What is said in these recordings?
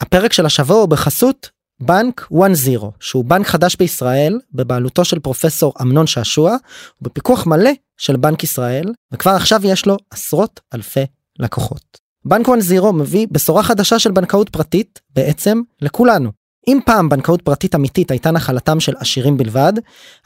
הפרק של השבוע הוא בחסות בנק 1-0 שהוא בנק חדש בישראל בבעלותו של פרופסור אמנון שעשוע ובפיקוח מלא של בנק ישראל וכבר עכשיו יש לו עשרות אלפי לקוחות. בנק 1-0 מביא בשורה חדשה של בנקאות פרטית בעצם לכולנו. אם פעם בנקאות פרטית אמיתית הייתה נחלתם של עשירים בלבד,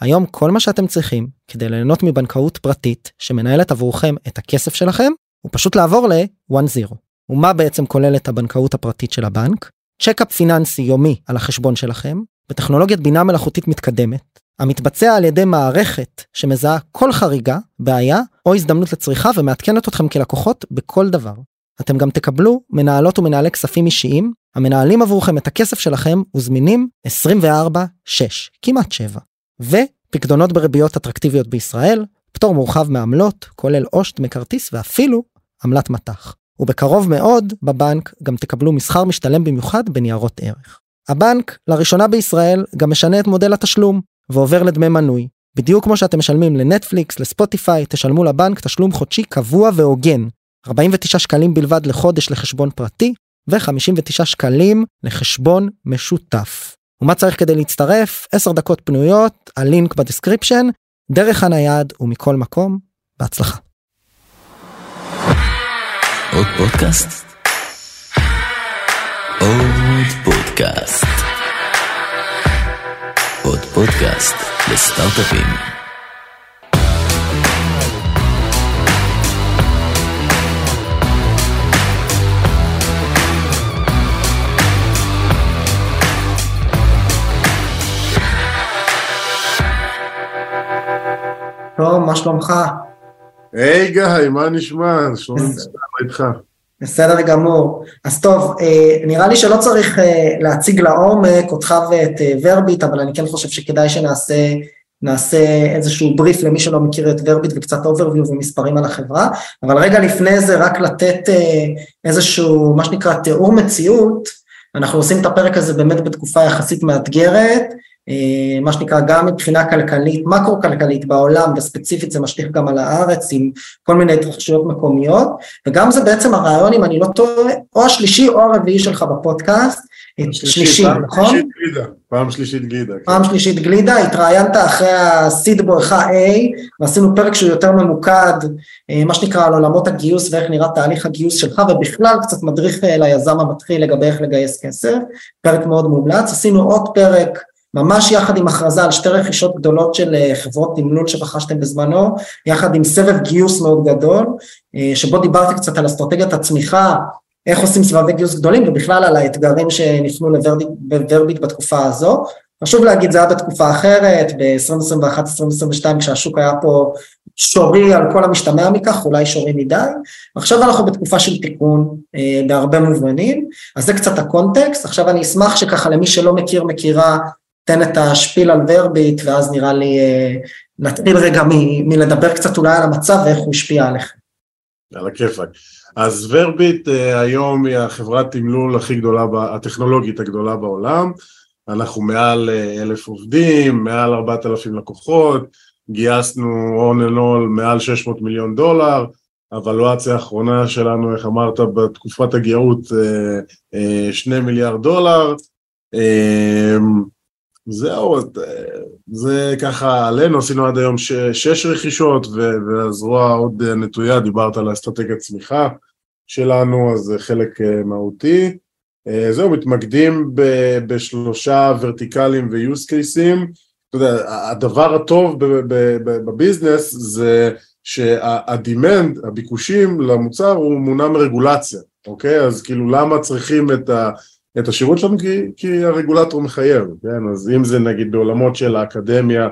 היום כל מה שאתם צריכים כדי ליהנות מבנקאות פרטית שמנהלת עבורכם את הכסף שלכם הוא פשוט לעבור ל-1-0. ומה בעצם כוללת הבנקאות הפרטית של הבנק? צ'קאפ פיננסי יומי על החשבון שלכם, בטכנולוגיית בינה מלאכותית מתקדמת, המתבצע על ידי מערכת שמזהה כל חריגה, בעיה או הזדמנות לצריכה ומעדכנת אתכם כלקוחות בכל דבר. אתם גם תקבלו מנהלות ומנהלי כספים אישיים, המנהלים עבורכם את הכסף שלכם וזמינים 24/6, כמעט 7. ופקדונות בריביות אטרקטיביות בישראל, פטור מורחב מעמלות, כולל עו"ש, כרטיס ואפילו עמלת מט"ח. ובקרוב מאוד בבנק גם תקבלו מסחר משתלם במיוחד בניירות ערך. הבנק, לראשונה בישראל, גם משנה את מודל התשלום, ועובר לדמי מנוי. בדיוק כמו שאתם משלמים לנטפליקס, לספוטיפיי, תשלמו לבנק תשלום חודשי קבוע והוגן. 49 שקלים בלבד לחודש לחשבון פרטי, ו-59 שקלים לחשבון משותף. ומה צריך כדי להצטרף? 10 דקות פנויות, הלינק ב-description, דרך הנייד ומכל מקום, בהצלחה. עוד פודקאסט? עוד פודקאסט. עוד פודקאסט לסטארט-אפים. טוב, מה שלומך? היי גיא, מה נשמע? שלומי מצטער איתך. בסדר גמור. אז טוב, אה, נראה לי שלא צריך אה, להציג לעומק אותך ואת אה, ורביט, אבל אני כן חושב שכדאי שנעשה נעשה איזשהו בריף למי שלא מכיר את ורביט וקצת אוברוויו ומספרים על החברה, אבל רגע לפני זה רק לתת איזשהו מה שנקרא תיאור מציאות, אנחנו עושים את הפרק הזה באמת בתקופה יחסית מאתגרת, מה שנקרא גם מבחינה כלכלית, מקרו-כלכלית בעולם וספציפית זה משליך גם על הארץ עם כל מיני התרחשויות מקומיות וגם זה בעצם הרעיון אם אני לא טועה או השלישי או הרביעי שלך בפודקאסט, שלישי, נכון? שלישית גלידה, פעם שלישית גלידה. כן. פעם שלישית גלידה, התראיינת אחרי הסיד בואכה A ועשינו פרק שהוא יותר ממוקד, אה, מה שנקרא על עולמות הגיוס ואיך נראה תהליך הגיוס שלך ובכלל קצת מדריך אה, ליזם המתחיל לגבי איך לגייס כסף, פרק מאוד מומלץ, עשינו עוד פרק ממש יחד עם הכרזה על שתי רכישות גדולות של אה, חברות תמלול שרכשתם בזמנו, יחד עם סבב גיוס מאוד גדול, אה, שבו דיברתי קצת על אסטרטגיית הצמיחה, איך עושים סבבי גיוס גדולים ובכלל על האתגרים שנפנו לוורביט בתקופה הזו. חשוב להגיד, זה היה בתקופה אחרת, ב-2021-2022 כשהשוק היה פה שורי על כל המשתמע מכך, אולי שורי מדי, עכשיו אנחנו בתקופה של תיקון אה, בהרבה מובנים, אז זה קצת הקונטקסט, עכשיו אני אשמח שככה למי שלא מכיר, מכירה, תן את השפיל על ורביט, ואז נראה לי אה, נתחיל רגע מלדבר קצת אולי על המצב ואיך הוא השפיע עליכם. על הכיפאק. אז ורביט אה, היום היא החברת תמלול הכי גדולה, הטכנולוגית הגדולה בעולם. אנחנו מעל אה, אלף עובדים, מעל ארבעת אלפים לקוחות, גייסנו on and all מעל 600 מיליון דולר, הוולואציה האחרונה שלנו, איך אמרת, בתקופת הגאות, שני מיליארד דולר. זהו, זה ככה עלינו, עשינו עד היום ש, שש רכישות והזרוע עוד נטויה, דיברת על האסטרטגיית צמיחה שלנו, אז זה חלק אה, מהותי. אה, זהו, מתמקדים ב, בשלושה ורטיקלים ו-use cases. אתה יודע, הדבר הטוב ב-business זה שה-demand, הביקושים למוצר הוא מונע מרגולציה, אוקיי? אז כאילו למה צריכים את ה... את השירות שלנו כי, כי הרגולטור מחייב, כן? אז אם זה נגיד בעולמות של האקדמיה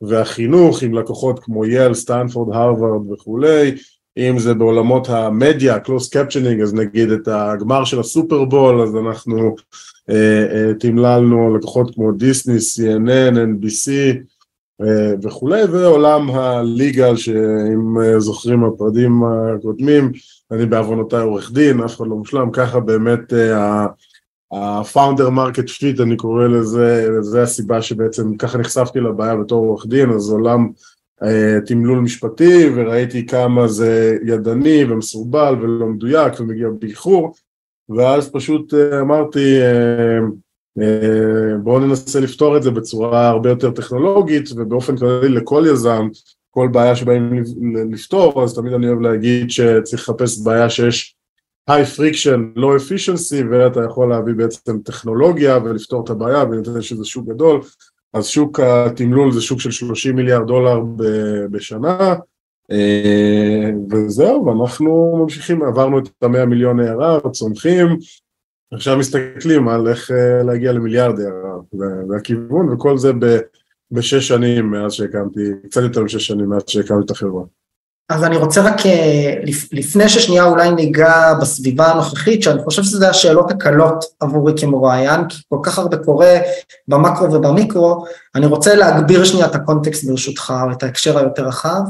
והחינוך עם לקוחות כמו יל, סטנפורד, הרווארד וכולי, אם זה בעולמות המדיה, closed captioning, אז נגיד את הגמר של הסופרבול, אז אנחנו אה, אה, תמללנו לקוחות כמו דיסני, CNN, NBC אה, וכולי, ועולם הליגל, שאם אה, זוכרים הפרדים הקודמים, אני בעוונותיי עורך דין, אף אחד לא מושלם, ככה באמת אה, ה-founder market fit אני קורא לזה, זה הסיבה שבעצם ככה נחשפתי לבעיה בתור עורך דין, אז עולם אה, תמלול משפטי וראיתי כמה זה ידני ומסורבל ולא מדויק ומגיע באיחור, ואז פשוט אמרתי, בואו ננסה לפתור את זה בצורה הרבה יותר טכנולוגית, ובאופן כללי לכל יזם, כל בעיה שבאים לפתור, אז תמיד אני אוהב להגיד שצריך לחפש בעיה שיש high friction, low efficiency, ואתה יכול להביא בעצם טכנולוגיה ולפתור את הבעיה, ולתת שזה שוק גדול. אז שוק התמלול זה שוק של 30 מיליארד דולר בשנה, אה, וזהו, ואנחנו ממשיכים, עברנו את המאה מיליון ARR, צומחים, עכשיו מסתכלים על איך אה, להגיע למיליארד ARR, זה הכיוון, וכל זה בשש שנים מאז שהקמתי, קצת יותר משש שנים מאז שהקמתי את החברה. אז אני רוצה רק אה, לפני ששנייה אולי ניגע בסביבה הנוכחית, שאני חושב שזה השאלות הקלות עבורי כמרואיין, כי כל כך הרבה קורה במקרו ובמיקרו, אני רוצה להגביר שנייה את הקונטקסט ברשותך, או את ההקשר היותר רחב.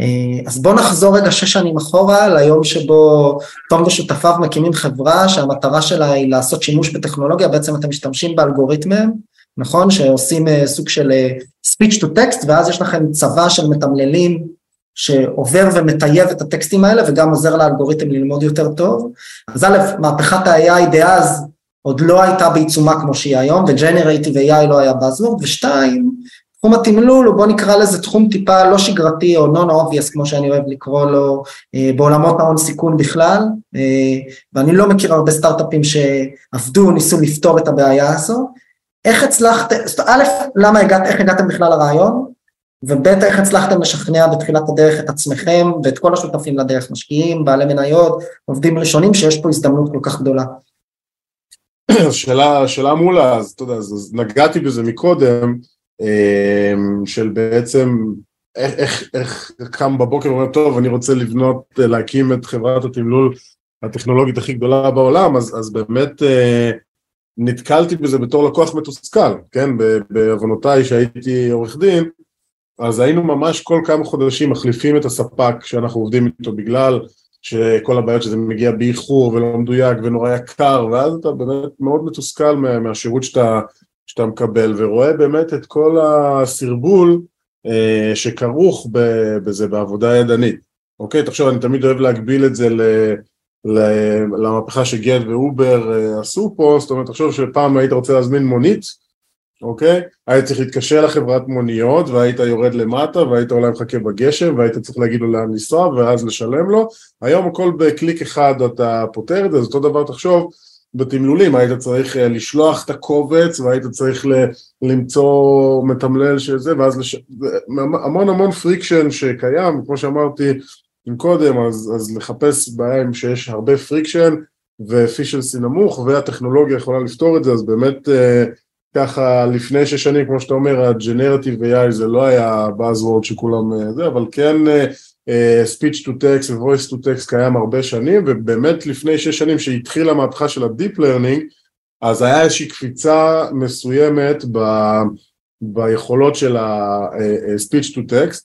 אה, אז בוא נחזור רגע שש שנים אחורה, ליום שבו תום ושותפיו מקימים חברה שהמטרה שלה היא לעשות שימוש בטכנולוגיה, בעצם אתם משתמשים באלגוריתמים, נכון? שעושים אה, סוג של speech to text, ואז יש לכם צבא של מתמללים שעובר ומטייב את הטקסטים האלה וגם עוזר לאלגוריתם ללמוד יותר טוב. אז א', מהפכת ה-AI דאז עוד לא הייתה בעיצומה כמו שהיא היום, ו-Generative AI לא היה buzzword, ושתיים, תחום התמלול, בוא נקרא לזה תחום טיפה לא שגרתי או non-obvious, כמו שאני אוהב לקרוא לו, אה, בעולמות ההון סיכון בכלל, אה, ואני לא מכיר הרבה סטארט-אפים שעבדו, ניסו לפתור את הבעיה הזו. איך הצלחת, א', למה הגעת, איך הגעתם בכלל לרעיון? וב' איך הצלחתם לשכנע בתחילת הדרך את עצמכם ואת כל השותפים לדרך, משקיעים, בעלי מניות, עובדים ראשונים, שיש פה הזדמנות כל כך גדולה. שאלה, שאלה מולה, אז אתה יודע, אז, אז נגעתי בזה מקודם, אמ, של בעצם איך, איך, איך קם בבוקר ואומר, טוב, אני רוצה לבנות, להקים את חברת התמלול הטכנולוגית הכי גדולה בעולם, אז, אז באמת אה, נתקלתי בזה בתור לקוח מתוסכל, כן, בעוונותיי שהייתי עורך דין, אז היינו ממש כל כמה חודשים מחליפים את הספק שאנחנו עובדים איתו בגלל שכל הבעיות שזה מגיע באיחור ולא מדויק ונורא יקר ואז אתה באמת מאוד מתוסכל מהשירות שאתה, שאתה מקבל ורואה באמת את כל הסרבול אה, שכרוך בזה בעבודה ידנית. אוקיי, תחשוב אני תמיד אוהב להקביל את זה ל... למהפכה שגט ו-Uber אה, עשו פה, זאת אומרת תחשוב שפעם היית רוצה להזמין מונית אוקיי? היית צריך להתקשר לחברת מוניות והיית יורד למטה והיית אולי מחכה בגשם והיית צריך להגיד לו לאן לנסוע ואז לשלם לו. היום הכל בקליק אחד אתה פותר את זה, אז אותו דבר תחשוב בתמלולים, היית צריך אה, לשלוח את הקובץ והיית צריך ל- למצוא מתמלל של זה ואז לש... המון המון friction שקיים, כמו שאמרתי קודם, אז, אז לחפש בעיה שיש הרבה friction ו- efficiency נמוך והטכנולוגיה יכולה לפתור את זה, אז באמת uh, ככה לפני שש שנים, כמו שאתה אומר, הג'נרטיב AI זה לא היה buzzword שכולם אה, זה, אבל כן uh, speech to text ו-voice to text קיים הרבה שנים, ובאמת לפני שש שנים שהתחילה המהפכה של ה-deep learning, אז היה איזושהי קפיצה מסוימת ב, ביכולות של ה-speech to text.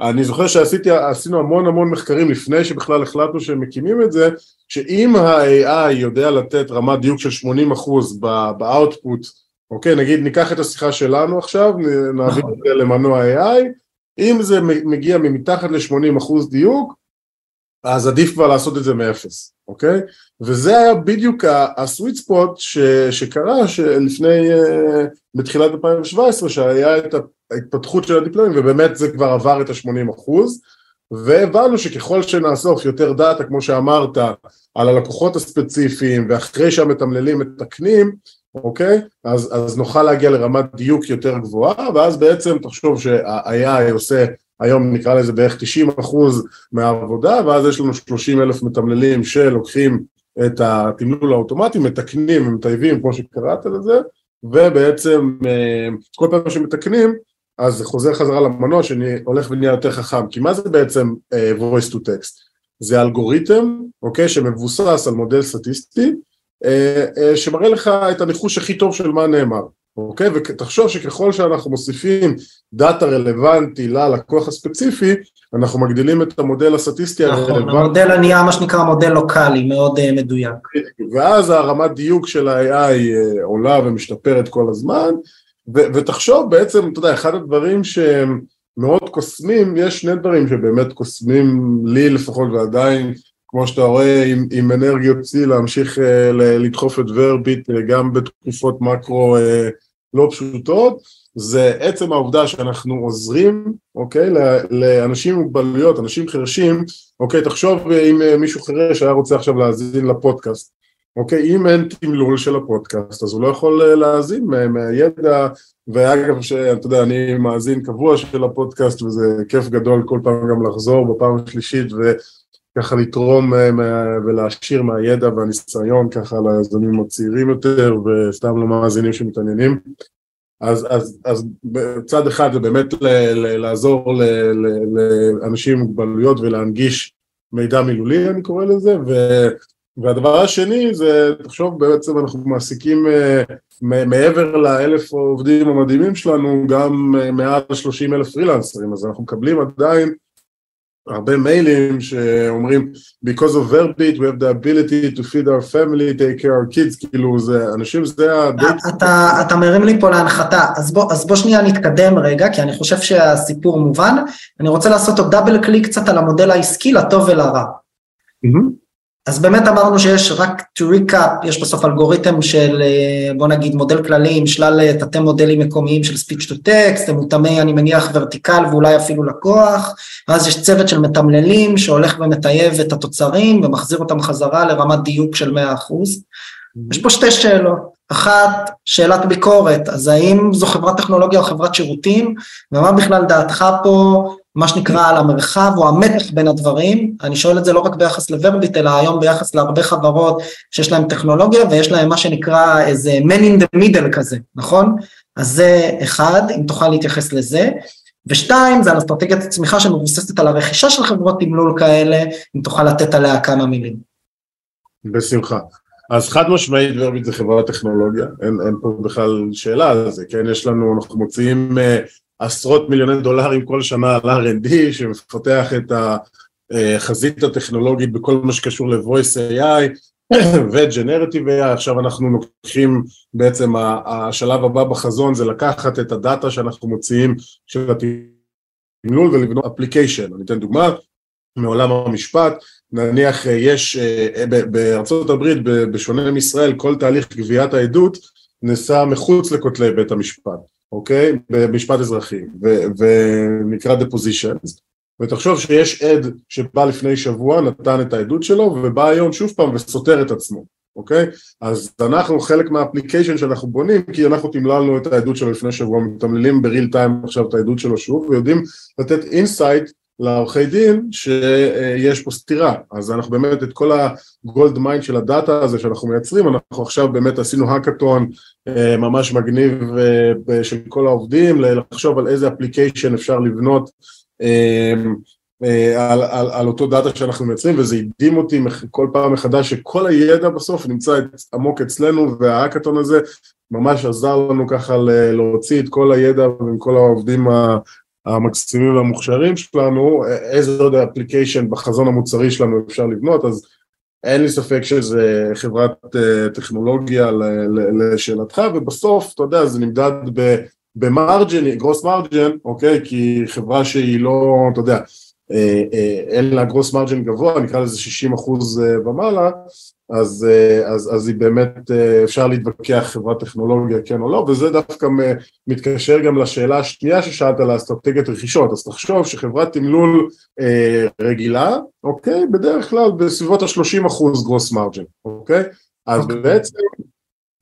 אני זוכר שעשינו המון המון מחקרים לפני שבכלל החלטנו שהם מקימים את זה, שאם ה-AI יודע לתת רמת דיוק של 80% ב-output אוקיי, נגיד ניקח את השיחה שלנו עכשיו, נעביר את זה למנוע AI, אם זה מגיע ממתחת ל-80% דיוק, אז עדיף כבר לעשות את זה מאפס, אוקיי? וזה היה בדיוק הסוויט ספוט שקרה לפני, אה, בתחילת 2017, שהיה את ההתפתחות של הדיפלומים, ובאמת זה כבר עבר את ה-80 והבנו שככל שנאסוף יותר דאטה, כמו שאמרת, על הלקוחות הספציפיים, ואחרי שהמתמללים מתקנים, אוקיי? אז, אז נוכל להגיע לרמת דיוק יותר גבוהה, ואז בעצם תחשוב שה-AI עושה, היום נקרא לזה בערך 90 אחוז מהעבודה, ואז יש לנו 30 אלף מתמללים שלוקחים את התמלול האוטומטי, מתקנים, מטייבים, כמו שקראת לזה, ובעצם אה, כל פעם שמתקנים, אז זה חוזר חזרה למנוע שהולך ונהיה יותר חכם, כי מה זה בעצם uh, voice to text? זה אלגוריתם, אוקיי, שמבוסס על מודל סטטיסטי, אה, אה, שמראה לך את הניחוש הכי טוב של מה נאמר, אוקיי? ותחשוב שככל שאנחנו מוסיפים דאטה רלוונטי ללקוח הספציפי, אנחנו מגדילים את המודל הסטטיסטי הרלוונטי. נכון, המודל נהיה מה שנקרא מודל לוקאלי, מאוד uh, מדויק. ואז הרמת דיוק של ה-AI uh, עולה ומשתפרת כל הזמן, ו- ותחשוב בעצם, אתה יודע, אחד הדברים שהם מאוד קוסמים, יש שני דברים שבאמת קוסמים לי לפחות ועדיין כמו שאתה רואה, עם, עם אנרגיות צי להמשיך אה, לדחוף את ורביט אה, גם בתקופות מקרו אה, לא פשוטות, זה עצם העובדה שאנחנו עוזרים, אוקיי, לאנשים עם מוגבלויות, אנשים חרשים, אוקיי, תחשוב אם מישהו חירש היה רוצה עכשיו להאזין לפודקאסט, אוקיי, אם אין תמלול של הפודקאסט, אז הוא לא יכול להאזין מהידע, ואגב, שאתה יודע, אני מאזין קבוע של הפודקאסט, וזה כיף גדול כל פעם גם לחזור בפעם השלישית, ו... ככה לתרום אה, ולהשאיר מהידע והניסיון ככה ליזמים הצעירים יותר וסתם למאזינים שמתעניינים. אז, אז, אז בצד אחד זה באמת ל, ל, לעזור ל, ל, לאנשים עם מוגבלויות ולהנגיש מידע מילולי אני קורא לזה ו, והדבר השני זה תחשוב בעצם אנחנו מעסיקים אה, מעבר לאלף העובדים המדהימים שלנו גם אה, מעל 30 אלף פרילנסרים אז אנחנו מקבלים עדיין הרבה מיילים שאומרים because of verbit we have the ability to feed our family, take care of our kids, כאילו זה, אנשים זה ה... אתה, אתה מרים לי פה להנחתה, אז בוא, אז בוא שנייה נתקדם רגע, כי אני חושב שהסיפור מובן, אני רוצה לעשות עוד דאבל קליק קצת על המודל העסקי לטוב ולרע. Mm-hmm. אז באמת אמרנו שיש רק to recap, יש בסוף אלגוריתם של אה, בוא נגיד מודל כללי עם שלל אה, תתי מודלים מקומיים של speech to text, הם מותאמי אני מניח vertical ואולי אפילו לקוח, ואז יש צוות של מתמללים שהולך ומטייב את התוצרים ומחזיר אותם חזרה לרמת דיוק של 100%. Mm-hmm. יש פה שתי שאלות, אחת שאלת ביקורת, אז האם זו חברת טכנולוגיה או חברת שירותים, ומה בכלל דעתך פה מה שנקרא על המרחב או המתח בין הדברים, אני שואל את זה לא רק ביחס לוורביט אלא היום ביחס להרבה חברות שיש להן טכנולוגיה ויש להן מה שנקרא איזה man in the middle כזה, נכון? אז זה אחד, אם תוכל להתייחס לזה, ושתיים זה על אסטרטגיית הצמיחה שמבוססת על הרכישה של חברות תמלול כאלה, אם תוכל לתת עליה כמה מילים. בשמחה. אז חד משמעית ורביט זה חברת טכנולוגיה, אין, אין פה בכלל שאלה על זה, כן, יש לנו, אנחנו מוציאים uh, עשרות מיליוני דולרים כל שנה על R&D שמפתח את החזית הטכנולוגית בכל מה שקשור ל-voice AI ו-generative AI, עכשיו אנחנו לוקחים בעצם השלב הבא בחזון זה לקחת את הדאטה שאנחנו מוציאים של התמלול ולבנות אפליקיישן, אני אתן דוגמה מעולם המשפט, נניח יש בארצות הברית בשונה מישראל כל תהליך גביית העדות נעשה מחוץ לכותלי בית המשפט אוקיי? במשפט אזרחי, ונקרא depositions, ותחשוב שיש עד שבא לפני שבוע, נתן את העדות שלו, ובא היום שוב פעם וסותר את עצמו, אוקיי? אז אנחנו חלק מה- application שאנחנו בונים, כי אנחנו תמללנו את העדות שלו לפני שבוע, מתמללים ב- real time עכשיו את העדות שלו שוב, ויודעים לתת insight לעורכי דין שיש פה סתירה, אז אנחנו באמת את כל ה- gold mine של הדאטה הזה שאנחנו מייצרים, אנחנו עכשיו באמת עשינו האקתון אה, ממש מגניב אה, של כל העובדים, לחשוב על איזה application אפשר לבנות אה, על, על, על אותו דאטה שאנחנו מייצרים וזה הדהים אותי כל פעם מחדש שכל הידע בסוף נמצא עמוק אצלנו וההאקתון הזה ממש עזר לנו ככה להוציא את כל הידע ועם כל העובדים המקסימים והמוכשרים שלנו, איזה עוד application בחזון המוצרי שלנו אפשר לבנות, אז אין לי ספק שזה חברת uh, טכנולוגיה לשאלתך, ובסוף, אתה יודע, זה נמדד במרג'ן, גרוס מרג'ן, אוקיי? כי חברה שהיא לא, אתה יודע, אה, אה, אין לה גרוס מרג'ן גבוה, נקרא לזה 60 אחוז ומעלה, אז, אה, אז, אז היא באמת, אה, אפשר להתווכח חברת טכנולוגיה כן או לא, וזה דווקא מתקשר גם לשאלה השנייה ששאלת על האסטרטגיית רכישות, אז תחשוב שחברת תמלול אה, רגילה, אוקיי, בדרך כלל בסביבות ה-30 אחוז גרוס מרג'ן, אוקיי? אז אוקיי. בעצם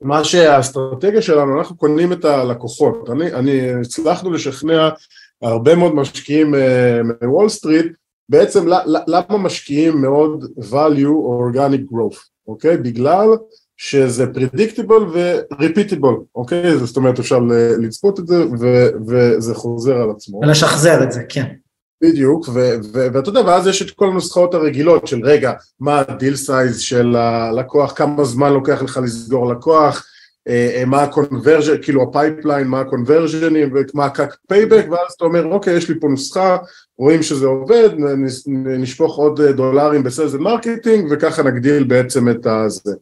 מה שהאסטרטגיה שלנו, אנחנו קונים את הלקוחות, אני, אני הצלחנו לשכנע הרבה מאוד משקיעים אה, מוול סטריט, בעצם למה משקיעים מאוד value או organic growth, אוקיי? בגלל שזה predictable ו-repeatable, אוקיי? זאת אומרת אפשר לצפות את זה ו- וזה חוזר על עצמו. ולשחזר את זה, כן. בדיוק, ואתה יודע, ואז יש את כל הנוסחאות הרגילות של רגע, מה ה- deal size של הלקוח, כמה זמן לוקח לך לסגור לקוח, מה הקונברג'ן, כאילו הפייפליין, מה הקונברג'נים ומה הקאק פייבק, ואז אתה אומר, אוקיי, יש לי פה נוסחה, רואים שזה עובד, נשפוך עוד אה, דולרים ב- sales marketing, וככה נגדיל בעצם את הזה.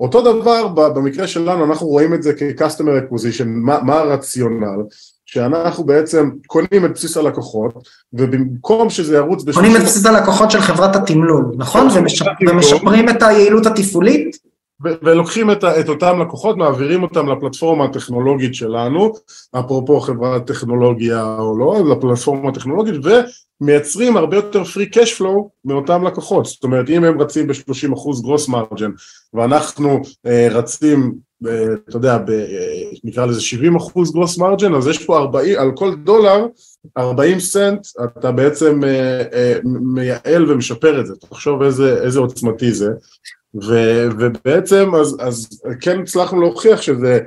אותו דבר במקרה שלנו, אנחנו רואים את זה כ-customer acquisition, מה, מה הרציונל? שאנחנו בעצם קונים את בסיס הלקוחות, ובמקום שזה ירוץ ב... קונים את בסיס הלקוחות של חברת התמלול, נכון? ומשפרים את היעילות התפעולית? ולוקחים את, את אותם לקוחות, מעבירים אותם לפלטפורמה הטכנולוגית שלנו, אפרופו חברת טכנולוגיה או לא, לפלטפורמה הטכנולוגית, ומייצרים הרבה יותר פרי קאש פלואו מאותם לקוחות. זאת אומרת, אם הם רצים ב-30% גרוס מרג'ן, ואנחנו אה, רצים, אה, אתה יודע, ב, אה, נקרא לזה 70% gross margin, אז יש פה 40, על כל דולר, 40 סנט, אתה בעצם אה, אה, מייעל ומשפר את זה. תחשוב איזה, איזה עוצמתי זה. ו, ובעצם אז, אז כן הצלחנו להוכיח שזה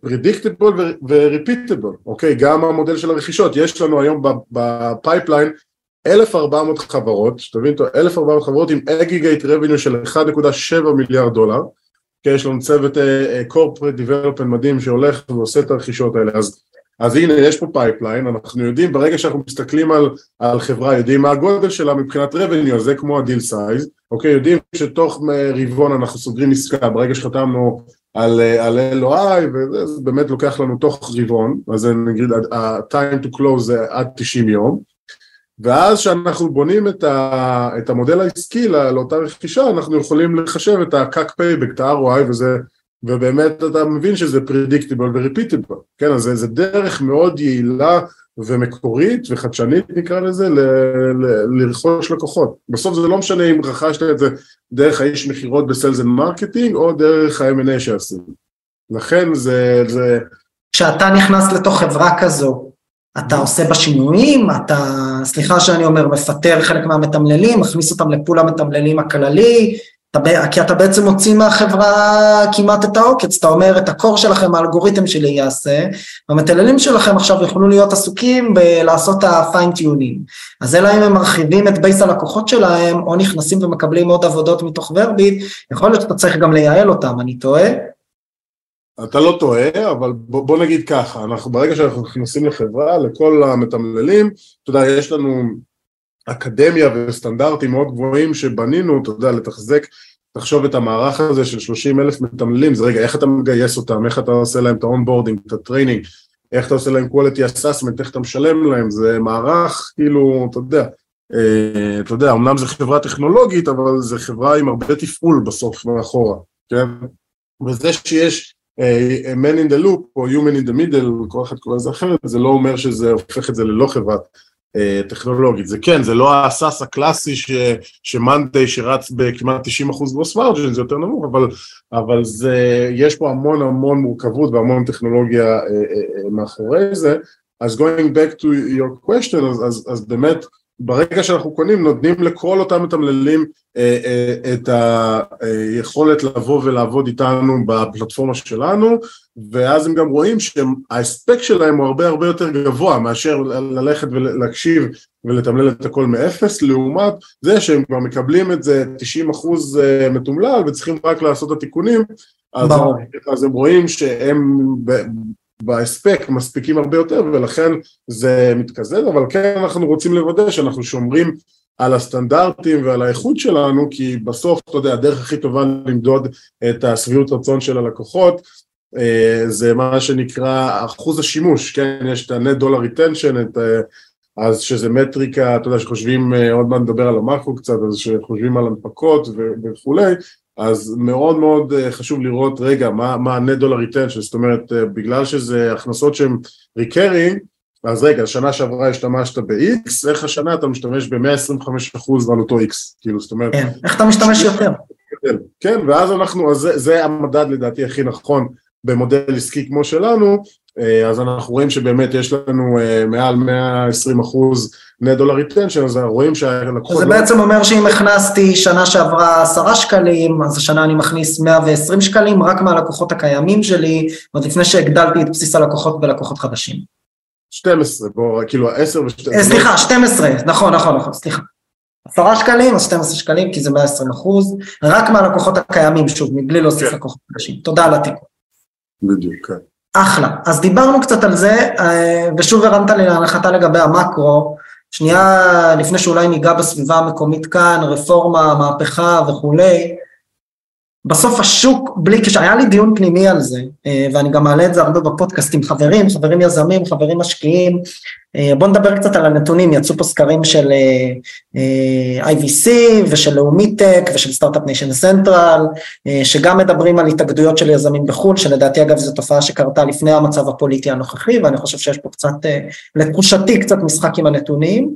predictable uh, ו- repeatable, אוקיי? גם המודל של הרכישות, יש לנו היום ב- pipeline 1,400 חברות, שתבין, 1,400 חברות עם aggregate revenue של 1.7 מיליארד דולר, כי יש לנו צוות corporate uh, development מדהים שהולך ועושה את הרכישות האלה, אז אז הנה יש פה pipeline, אנחנו יודעים ברגע שאנחנו מסתכלים על, על חברה, יודעים מה הגודל שלה מבחינת revenue, זה כמו ה- deal size, אוקיי, יודעים שתוך רבעון אנחנו סוגרים עסקה, ברגע שחתמנו על, על LOI, וזה באמת לוקח לנו תוך רבעון, אז נגיד ה-time to close זה עד 90 יום, ואז כשאנחנו בונים את, ה, את המודל העסקי לאותה רכישה, אנחנו יכולים לחשב את ה-CAC payback, את ה-ROI, וזה ובאמת אתה מבין שזה predictable ו- repeatable, כן, אז זה דרך מאוד יעילה ומקורית וחדשנית נקרא לזה ל- ל- לרכוש לקוחות. בסוף זה לא משנה אם רכשת את זה דרך האיש מכירות ב- sales and marketing או דרך ה-M&A שעשינו. לכן זה... זה... כשאתה נכנס לתוך חברה כזו, אתה עושה בה שינויים, אתה, סליחה שאני אומר, מפטר חלק מהמתמללים, מכניס אותם ל- pool המתמללים הכללי, כי אתה בעצם מוציא מהחברה כמעט את העוקץ, אתה אומר את ה- core שלכם, האלגוריתם שלי יעשה, והמתמללים שלכם עכשיו יוכלו להיות עסוקים בלעשות ה- fine tune-ים. אז אלא אם הם מרחיבים את בייס הלקוחות שלהם, או נכנסים ומקבלים עוד עבודות מתוך ורביט, יכול להיות שאתה צריך גם לייעל אותם, אני טועה? אתה לא טועה, אבל בוא, בוא נגיד ככה, אנחנו ברגע שאנחנו נכנסים לחברה, לכל המתמללים, אתה יודע, יש לנו אקדמיה וסטנדרטים מאוד גבוהים שבנינו, אתה יודע, לתחזק, תחשוב את המערך הזה של 30 אלף מתמללים, זה רגע, איך אתה מגייס אותם, איך אתה עושה להם את ה- onboarding, את ה- training, איך אתה עושה להם quality assessment, איך אתה משלם להם, זה מערך, כאילו, אתה יודע, אה, אתה יודע, אמנם זו חברה טכנולוגית, אבל זו חברה עם הרבה תפעול בסוף מאחורה, כן? וזה שיש uh, man in the loop או human in the middle, כל אחד קורא לזה אחרת, זה לא אומר שזה הופך את זה ללא חברת אה, טכנולוגית. זה כן, זה לא הסאס הקלאסי שמאנדיי שרץ בכמעט 90% גרוס מרג'ין, זה יותר נמוך, אבל, אבל זה, יש פה המון המון מורכבות והמון טכנולוגיה אה, אה, מאחורי זה. אז going back to your question, אז, אז, אז באמת ברגע שאנחנו קונים נותנים לכל אותם מתמללים אה, אה, את היכולת לבוא ולעבוד איתנו בפלטפורמה שלנו ואז הם גם רואים שההספק שלהם הוא הרבה הרבה יותר גבוה מאשר ללכת ולהקשיב ולתמלל את הכל מאפס. לעומת זה שהם כבר מקבלים את זה 90 אחוז אה, מתומלל וצריכים רק לעשות את התיקונים אז, אז הם רואים שהם בהספק מספיקים הרבה יותר ולכן זה מתקזז, אבל כן אנחנו רוצים לוודא שאנחנו שומרים על הסטנדרטים ועל האיכות שלנו, כי בסוף, אתה יודע, הדרך הכי טובה למדוד את השביעות רצון של הלקוחות זה מה שנקרא אחוז השימוש, כן, יש את ה-net dollar retention, את, אה, אז שזה מטריקה, אתה יודע, שחושבים, אה, עוד מעט נדבר על המאקרו קצת, אז שחושבים על הנפקות וכולי, אז מאוד מאוד אה, חשוב לראות רגע מה, מה ה-net dollar retention, זאת אומרת אה, בגלל שזה הכנסות שהן recurring, אז רגע, שנה שעברה השתמשת ב-X, איך השנה אתה משתמש ב-125% על אותו X, כאילו זאת אומרת... כן, איך אתה משתמש יותר? כן, ואז אנחנו, אז זה, זה המדד לדעתי הכי נכון במודל עסקי כמו שלנו, אה, אז אנחנו רואים שבאמת יש לנו מעל 120 אחוז net dollar retention, אז רואים שהלקוחות... זה בעצם אומר שאם הכנסתי שנה שעברה עשרה שקלים, אז השנה אני מכניס 120 שקלים רק מהלקוחות הקיימים שלי, עוד לפני שהגדלתי את בסיס הלקוחות בלקוחות חדשים. 12, בואו, כאילו 10 ו-12. אה, סליחה, 12, נכון, נכון, נכון, סליחה. עשרה שקלים, אז 12 שקלים, כי זה 120 אחוז, רק מהלקוחות הקיימים, שוב, מבלי להוסיף כן. לקוחות חדשים. תודה על התיקון. בדיוק, כן. אחלה. אז דיברנו קצת על זה, אה, ושוב הרמת לי להנחתה לגבי המקרו. שנייה לפני שאולי ניגע בסביבה המקומית כאן, רפורמה, מהפכה וכולי, בסוף השוק, בלי קשר, היה לי דיון פנימי על זה, אה, ואני גם מעלה את זה הרבה בפודקאסט עם חברים, חברים יזמים, חברים משקיעים. אה, בואו נדבר קצת על הנתונים, יצאו פה סקרים של אה, IVC ושל לאומי טק ושל Start-Up Nation Central, שגם מדברים על התאגדויות של יזמים בחו"ל, שלדעתי אגב זו תופעה שקרתה לפני המצב הפוליטי הנוכחי, ואני חושב שיש פה קצת, לתחושתי קצת משחק עם הנתונים.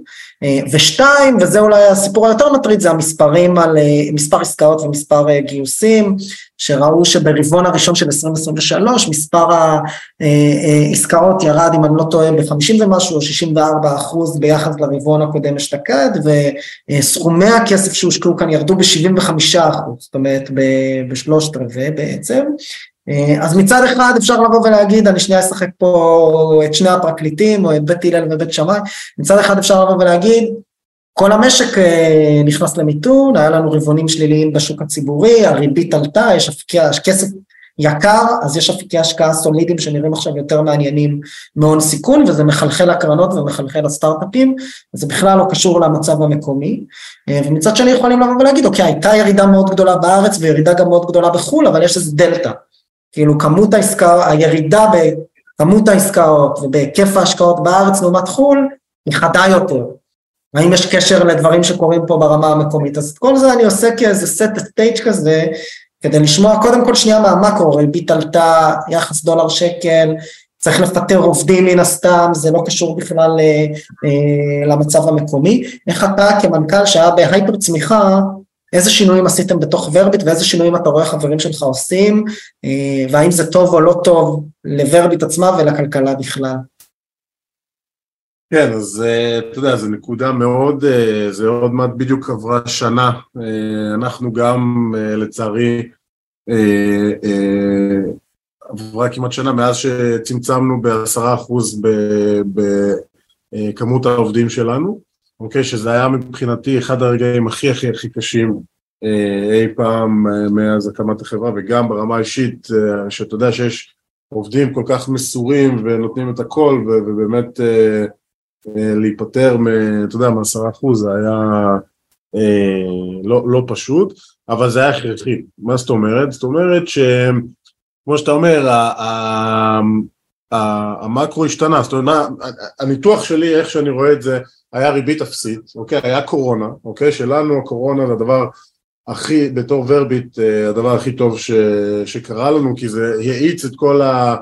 ושתיים, וזה אולי הסיפור היותר מטריד, זה המספרים על מספר עסקאות ומספר גיוסים, שראו שברבעון הראשון של 2023 מספר העסקאות ירד, אם אני לא טועה, ב-50 ומשהו, או 64 אחוז ביחס לרבעון הקודם אשתקד, וסכומי הכסף שהושקעו כאן ירדו ב-75 אחוז, זאת אומרת בשלושת רבעי בעצם. אז מצד אחד אפשר לבוא ולהגיד, אני שנייה אשחק פה את שני הפרקליטים, או את בית הלל ובית שמאי, מצד אחד אפשר לבוא ולהגיד, כל המשק אה, נכנס למיתון, היה לנו רבעונים שליליים בשוק הציבורי, הריבית עלתה, יש אפיקי, כסף יקר, אז יש אפיקי השקעה סולידיים שנראים עכשיו יותר מעניינים מהון סיכון, וזה מחלחל לקרנות ומחלחל לסטארט-אפים, וזה בכלל לא קשור למצב המקומי. אה, ומצד שני יכולים לבוא ולהגיד, אוקיי, הייתה ירידה מאוד גדולה בארץ וירידה גם מאוד גדולה בחו"ל, אבל יש איזה דלתא. כאילו כמות העסקה, הירידה בכמות העסקאות ובהיקף ההשקעות בארץ לעומת חו"ל, היא חדה יותר. האם יש קשר לדברים שקורים פה ברמה המקומית? אז את כל זה אני עושה כאיזה set stage כזה, כדי לשמוע קודם כל שנייה מהמקרו, ריבית עלתה, יחס דולר שקל, צריך לפטר עובדים מן הסתם, זה לא קשור בכלל אה, אה, למצב המקומי. איך אתה כמנכ"ל שהיה בהייפר צמיחה, איזה שינויים עשיתם בתוך ורביט ואיזה שינויים אתה רואה חברים שלך עושים, אה, והאם זה טוב או לא טוב לוורביט עצמה ולכלכלה בכלל? כן, אז אה, אתה יודע, זו נקודה מאוד, אה, זה עוד מעט בדיוק עברה שנה, אה, אנחנו גם לצערי עברה כמעט שנה מאז שצמצמנו בעשרה אחוז בכמות העובדים שלנו, אוקיי, שזה היה מבחינתי אחד הרגעים הכי הכי הכי קשים אי פעם מאז הקמת החברה וגם ברמה האישית, שאתה יודע שיש עובדים כל כך מסורים ונותנים את הכל ובאמת להיפטר, מ, אתה יודע, מעשרה אחוז, זה היה אה, לא, לא פשוט, אבל זה היה הכרחי. מה זאת אומרת? זאת אומרת שכמו שאתה אומר, ה, ה, ה, המקרו השתנה, זאת אומרת, הניתוח שלי, איך שאני רואה את זה, היה ריבית אפסית, אוקיי? היה קורונה, אוקיי? שלנו הקורונה זה הדבר הכי, בתור ורביט, אה, הדבר הכי טוב ש, שקרה לנו, כי זה האיץ את כל ה...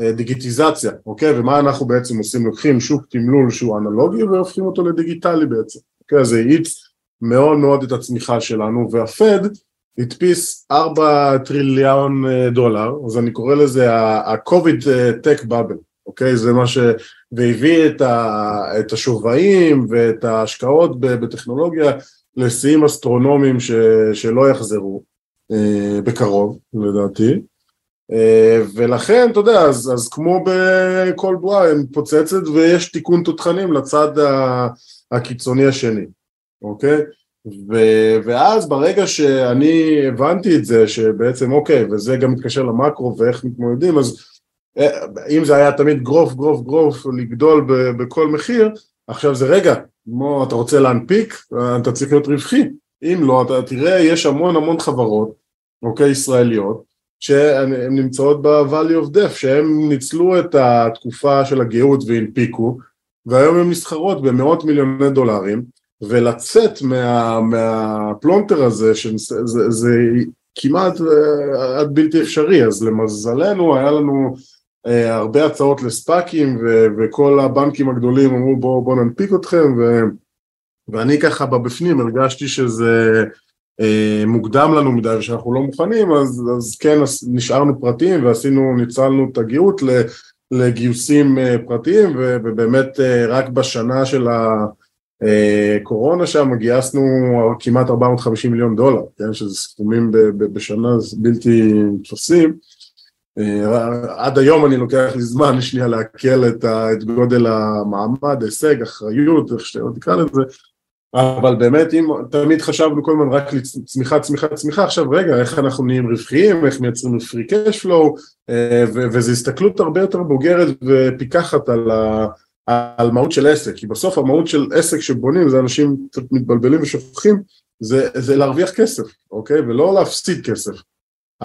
דיגיטיזציה, אוקיי? ומה אנחנו בעצם עושים? לוקחים שוק תמלול שהוא אנלוגי והופכים אותו לדיגיטלי בעצם, אוקיי? זה האיץ מאוד מאוד את הצמיחה שלנו, והפד הדפיס 4 טריליון אה, דולר, אז אני קורא לזה ה-COVID Tech Bubble, אוקיי? זה מה ש... והביא את, ה... את השווים ואת ההשקעות בטכנולוגיה לשיאים אסטרונומיים ש... שלא יחזרו אה, בקרוב, לדעתי. אה, ולכן, אתה יודע, אז, אז כמו בכל בועה, היא מתפוצצת ויש תיקון תותחנים לצד הקיצוני השני, אוקיי? ו, ואז ברגע שאני הבנתי את זה, שבעצם אוקיי, וזה גם מתקשר למקרו ואיך מתמודדים, אז אה, אם זה היה תמיד גרוף, גרוף, גרוף, לגדול ב, בכל מחיר, עכשיו זה רגע, כמו אתה רוצה להנפיק, אתה צריך להיות רווחי, אם לא, אתה תראה, יש המון המון חברות, אוקיי, ישראליות, שהן נמצאות ב-value of death, שהם ניצלו את התקופה של הגאות והנפיקו, והיום הן נסחרות במאות מיליוני דולרים, ולצאת מה, מהפלונטר הזה, שזה זה, זה כמעט אה, עד בלתי אפשרי, אז למזלנו היה לנו אה, הרבה הצעות לספאקים, ו, וכל הבנקים הגדולים אמרו בואו בוא ננפיק אתכם, ו, ואני ככה בבפנים הרגשתי שזה מוקדם לנו מדי ושאנחנו לא מוכנים, אז, אז כן נשארנו פרטיים ועשינו, ניצלנו את הגאות לגיוסים אה, פרטיים ובאמת אה, רק בשנה של הקורונה שם גייסנו כמעט 450 מיליון דולר, כן, שזה סכומים בשנה בלתי נתפסים. עד היום אני לוקח לי זמן שנייה לעכל את, את גודל המעמד, הישג, אחריות, איך שאתה תקרא לזה, אבל באמת אם תמיד חשבנו כל הזמן רק לצמיחה, צמיחה, צמיחה, עכשיו רגע, איך אנחנו נהיים רווחיים, איך מייצרים פרי קש פלואו, וזו הסתכלות הרבה יותר בוגרת ופיקחת על, על מהות של עסק, כי בסוף המהות של עסק שבונים, זה אנשים קצת מתבלבלים ושוכחים, זה, זה להרוויח כסף, אוקיי? ולא להפסיד כסף.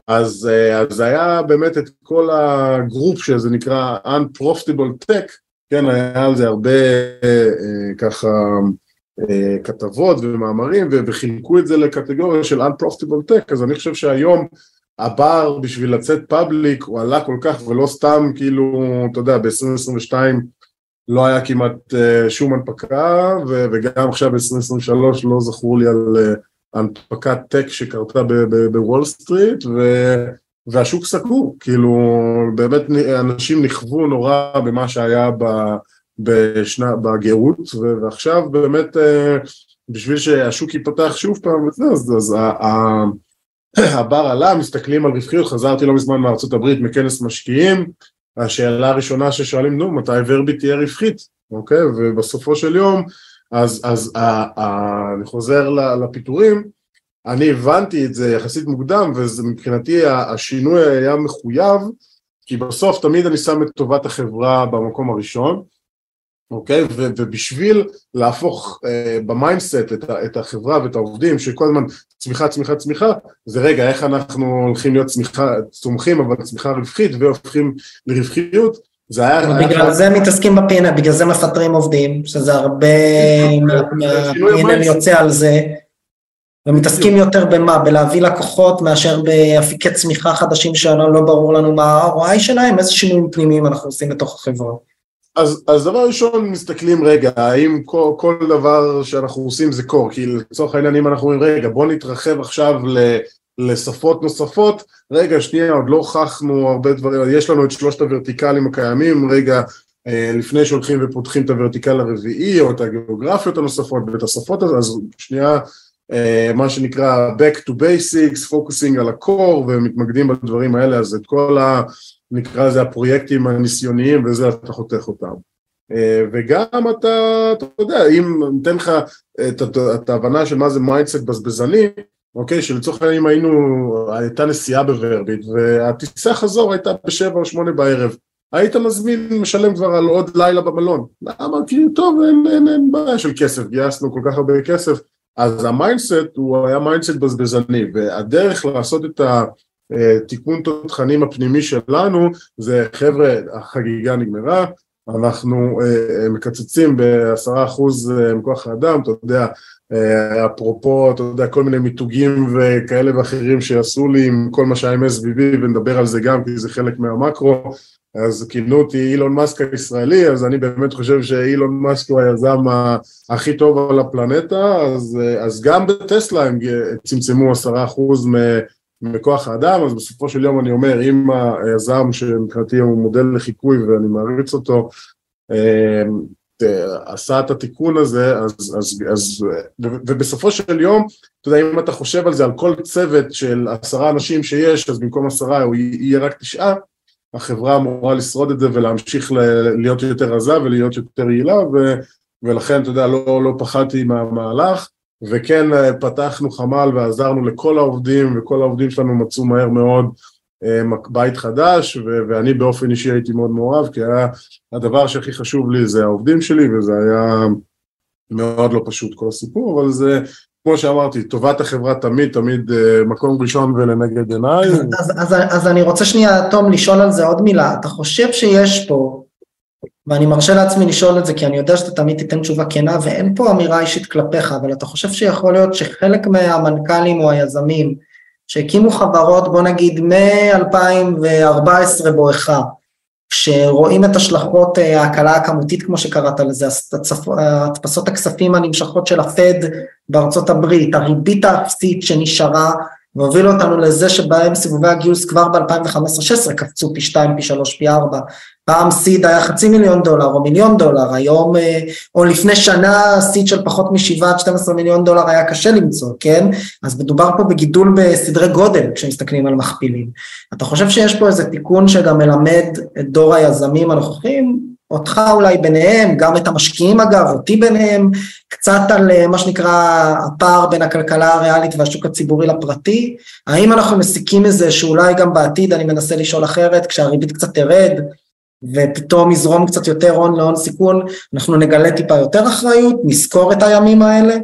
אז, אז היה באמת את כל הגרופ שזה נקרא Unprofitable Tech, כן, היה על זה הרבה ככה כתבות ומאמרים וחילקו את זה לקטגוריה של Unprofitable Tech, אז אני חושב שהיום הבר בשביל לצאת public הוא עלה כל כך ולא סתם כאילו, אתה יודע, ב-2022 לא היה כמעט uh, שום הנפקה וגם עכשיו ב-2023 לא זכור לי על uh, הנפקת טק שקרתה בוול סטריט ו- והשוק סגור, כאילו באמת אנשים נכוו נורא במה שהיה ב- בשנה, בגאות ועכשיו באמת uh, בשביל שהשוק ייפתח שוב פעם וזה אז, אז ה- ה- הבר עלה, מסתכלים על רווחיות, חזרתי לא מזמן מארצות הברית מכנס משקיעים, השאלה הראשונה ששואלים, נו, מתי ורביט תהיה רווחית, אוקיי? ובסופו של יום, אז, אז ה, ה, אני חוזר לפיטורים, אני הבנתי את זה יחסית מוקדם, ומבחינתי השינוי היה מחויב, כי בסוף תמיד אני שם את טובת החברה במקום הראשון, אוקיי? ו- ובשביל להפוך אה, ב mindset את, את החברה ואת העובדים שכל הזמן צמיחה, צמיחה, צמיחה, זה רגע, איך אנחנו הולכים להיות צמיחה, צומחים אבל צמיחה רווחית והופכים לרווחיות, זה היה... בגלל היה... זה מתעסקים בפינה, בגלל זה מפטרים עובדים, שזה הרבה מה-P&L יוצא על זה, ומתעסקים יותר במה? בלהביא לקוחות מאשר באפיקי צמיחה חדשים שלא ברור לנו מה ה-ROI שלהם, איזה שינויים פנימיים אנחנו עושים בתוך החברה. אז, אז דבר ראשון מסתכלים רגע, האם כל, כל דבר שאנחנו עושים זה קור, כי לצורך העניין אם אנחנו אומרים רגע בוא נתרחב עכשיו ל, לשפות נוספות, רגע שנייה עוד לא הוכחנו הרבה דברים, יש לנו את שלושת הוורטיקלים הקיימים, רגע אה, לפני שהולכים ופותחים את הוורטיקל הרביעי או את הגיאוגרפיות הנוספות ואת השפות, אז שנייה אה, מה שנקרא back to basics, פוקוסינג על הקור ומתמקדים בדברים האלה, אז את כל ה... נקרא לזה הפרויקטים הניסיוניים וזה אתה חותך אותם. אה, וגם אתה, אתה יודע, אם ניתן לך את, את, את ההבנה של מה זה mindset בזבזני, אוקיי, שלצורך העניין אם היינו, הייתה נסיעה בוורביט והטיסה חזור הייתה בשבע או שמונה בערב, היית מזמין, משלם כבר על עוד לילה במלון. למה? כי טוב, אין, אין, אין בעיה של כסף, גייסנו כל כך הרבה כסף. אז ה mindset הוא היה mindset בזבזני, והדרך לעשות את ה... תיקון תותחנים הפנימי שלנו זה חבר'ה החגיגה נגמרה אנחנו uh, מקצצים בעשרה אחוז uh, מכוח האדם, אתה יודע, אפרופו, אתה יודע, כל מיני מיתוגים וכאלה ואחרים שעשו לי עם כל מה שהיה עם SVB ונדבר על זה גם כי זה חלק מהמקרו, אז כינו אותי אילון מאסק הישראלי, אז אני באמת חושב שאילון מאסק הוא היזם הכי טוב על הפלנטה, אז, אז גם בטסלה הם צמצמו עשרה אחוז מכוח האדם, אז בסופו של יום אני אומר, אם היזם שמבחינתי הוא מודל לחיקוי ואני מעריץ אותו, אמ, עשה את התיקון הזה, אז, אז, אז, ובסופו של יום, אתה יודע, אם אתה חושב על זה, על כל צוות של עשרה אנשים שיש, אז במקום עשרה הוא יהיה רק תשעה, החברה אמורה לשרוד את זה ולהמשיך להיות יותר רזה ולהיות יותר יעילה, ו, ולכן, אתה יודע, לא, לא פחדתי מהמהלך. וכן אה, פתחנו חמ"ל ועזרנו לכל העובדים וכל העובדים שלנו מצאו מהר מאוד אה, בית חדש ו- ואני באופן אישי הייתי מאוד מעורב כי היה הדבר שהכי חשוב לי זה העובדים שלי וזה היה מאוד לא פשוט כל הסיפור אבל זה כמו שאמרתי טובת החברה תמיד תמיד אה, מקום ראשון ולנגד עיניי. אז, אז, אז, אז אני רוצה שנייה תום לשאול על זה עוד מילה אתה חושב שיש פה ואני מרשה לעצמי לשאול את זה כי אני יודע שאתה תמיד תיתן תשובה כנה ואין פה אמירה אישית כלפיך, אבל אתה חושב שיכול להיות שחלק מהמנכ"לים או היזמים שהקימו חברות בוא נגיד מ-2014 בואכה, שרואים את השלכות אה, ההקלה הכמותית כמו שקראת לזה, הדפסות הכספים הנמשכות של הפד בארצות הברית, הריבית האפסית שנשארה והובילו אותנו לזה שבהם סיבובי הגיוס כבר ב-2015-16 קפצו פי 2, פי 3, פי 4. פעם סיד היה חצי מיליון דולר או מיליון דולר, היום אה, או לפני שנה סיד של פחות מ-7 עד 12 מיליון דולר היה קשה למצוא, כן? אז מדובר פה בגידול בסדרי גודל כשמסתכלים על מכפילים. אתה חושב שיש פה איזה תיקון שגם מלמד את דור היזמים הנוכחים? אותך אולי ביניהם, גם את המשקיעים אגב, אותי ביניהם, קצת על אה, מה שנקרא הפער בין הכלכלה הריאלית והשוק הציבורי לפרטי, האם אנחנו מסיקים מזה שאולי גם בעתיד, אני מנסה לשאול אחרת, כשהריבית קצת תרד ופתאום יזרום קצת יותר הון להון סיכון, אנחנו נגלה טיפה יותר אחריות, נזכור את הימים האלה,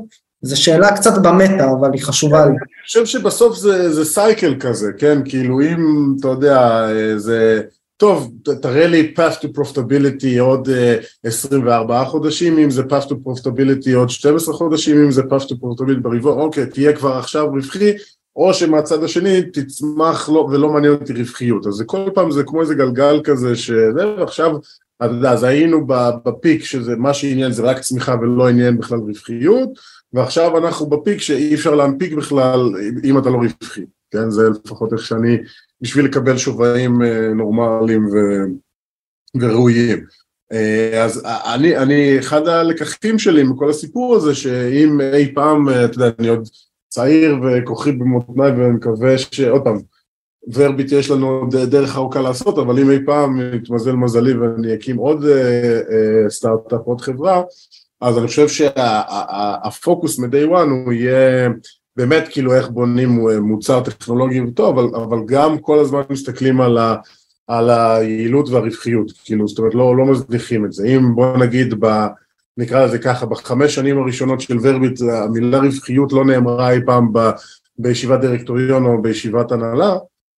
זו שאלה קצת במטה, אבל היא חשובה לי. אני חושב שבסוף זה, זה סייקל כזה, כן? כאילו אם, אתה יודע, זה... טוב, תראה לי path to profitability עוד uh, 24 חודשים, אם זה path to profitability עוד 12 חודשים, אם זה path to profitability ברבעון, אוקיי, תהיה כבר עכשיו רווחי, או שמהצד השני תצמח לא, ולא מעניין אותי רווחיות. אז זה כל פעם זה כמו איזה גלגל כזה, שזה עכשיו, אתה יודע, אז היינו בפיק שזה מה שעניין זה רק צמיחה ולא עניין בכלל רווחיות, ועכשיו אנחנו בפיק שאי אפשר להנפיק בכלל אם אתה לא רווחי, כן? זה לפחות איך שאני, בשביל לקבל שווים אה, נורמליים ו... וראויים. אה, אז אני, אני, אחד הלקחים שלי מכל הסיפור הזה, שאם אי פעם, אה, אתה יודע, אני עוד צעיר וכוחי במותניי ומקווה שעוד פעם, ורביט יש לנו דרך ארוכה לעשות, אבל אם אי פעם יתמזל מזלי ואני אקים עוד סטארט-אפ, עוד חברה, אז אני חושב שהפוקוס מ-day one הוא יהיה באמת כאילו איך בונים מוצר טכנולוגי וטוב, אבל, אבל גם כל הזמן מסתכלים על, ה, על היעילות והרווחיות, כאילו זאת אומרת לא, לא מזניחים את זה, אם בוא נגיד ב... נקרא לזה ככה, בחמש שנים הראשונות של ורביט המילה רווחיות לא נאמרה אי פעם ב, בישיבת דירקטוריון או בישיבת הנהלה,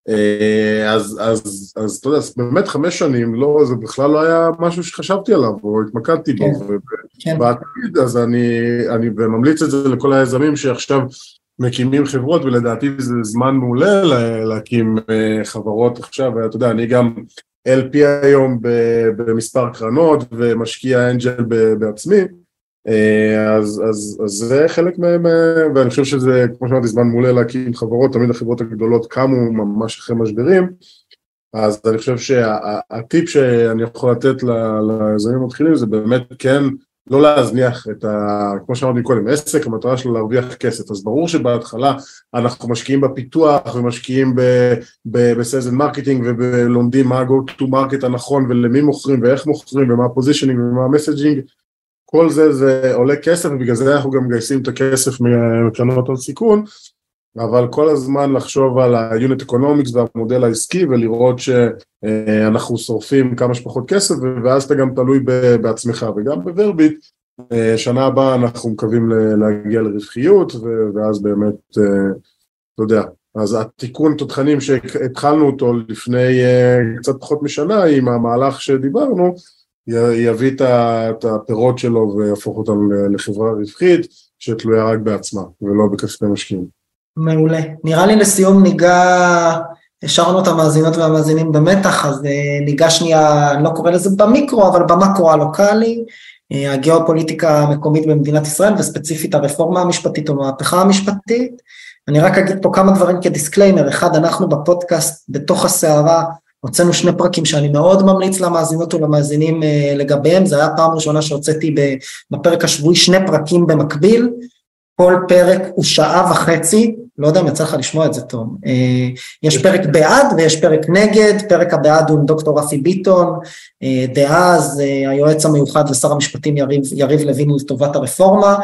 אה, אז, אז, אז אתה יודע, באמת חמש שנים, לא, זה בכלל לא היה משהו שחשבתי עליו או התמקדתי בו, כן, כן. בעתיד אז אני, אני ממליץ את זה לכל היזמים שעכשיו מקימים חברות ולדעתי זה זמן מעולה להקים אה, חברות עכשיו, ואתה יודע, אני גם LP היום במספר קרנות ומשקיע אנג'ל בעצמי, אה, אז, אז, אז זה חלק מהם, ואני חושב שזה, כמו שאמרתי, זמן מעולה להקים חברות, תמיד החברות הגדולות קמו ממש אחרי משברים, אז אני חושב שהטיפ שאני יכול לתת ליזמים המתחילים זה באמת כן לא להזניח את ה... כמו שאמרתי קודם, עסק, המטרה שלו להרוויח כסף, אז ברור שבהתחלה אנחנו משקיעים בפיתוח ומשקיעים ב sales marketing ולומדים מה ה-go to market הנכון ולמי מוכרים ואיך מוכרים ומה ה positioning ומה ה messaging, כל זה זה עולה כסף ובגלל זה אנחנו גם מגייסים את הכסף מקרנות הון סיכון, אבל כל הזמן לחשוב על ה-unit economics והמודל העסקי ולראות שאנחנו שורפים כמה שפחות כסף ואז אתה גם תלוי בעצמך וגם בוורביט שנה הבאה אנחנו מקווים להגיע לרווחיות ואז באמת, אתה יודע, אז התיקון תותחנים שהתחלנו אותו לפני קצת פחות משנה עם המהלך שדיברנו יביא את הפירות שלו ויהפוך אותם לחברה רווחית שתלויה רק בעצמה ולא בכספי משקיעים. מעולה. נראה לי לסיום ניגע, השארנו את המאזינות והמאזינים במתח, אז אה, ניגע שנייה, אני לא קורא לזה במיקרו, אבל במקרו הלוקאלי, אה, הגיאופוליטיקה המקומית במדינת ישראל, וספציפית הרפורמה המשפטית או המהפכה המשפטית. אני רק אגיד פה כמה דברים כדיסקליימר, אחד, אנחנו בפודקאסט, בתוך הסערה, הוצאנו שני פרקים שאני מאוד ממליץ למאזינות ולמאזינים אה, לגביהם, זה היה פעם ראשונה שהוצאתי בפרק השבועי שני פרקים במקביל, כל פרק הוא שעה וחצי, לא יודע אם יצא לך לשמוע את זה טוב. אה, יש פרק בעד ויש פרק נגד, פרק הבעד הוא עם דוקטור רפי ביטון, אה, דאז אה, היועץ המיוחד לשר המשפטים יריב, יריב לוין לטובת הרפורמה,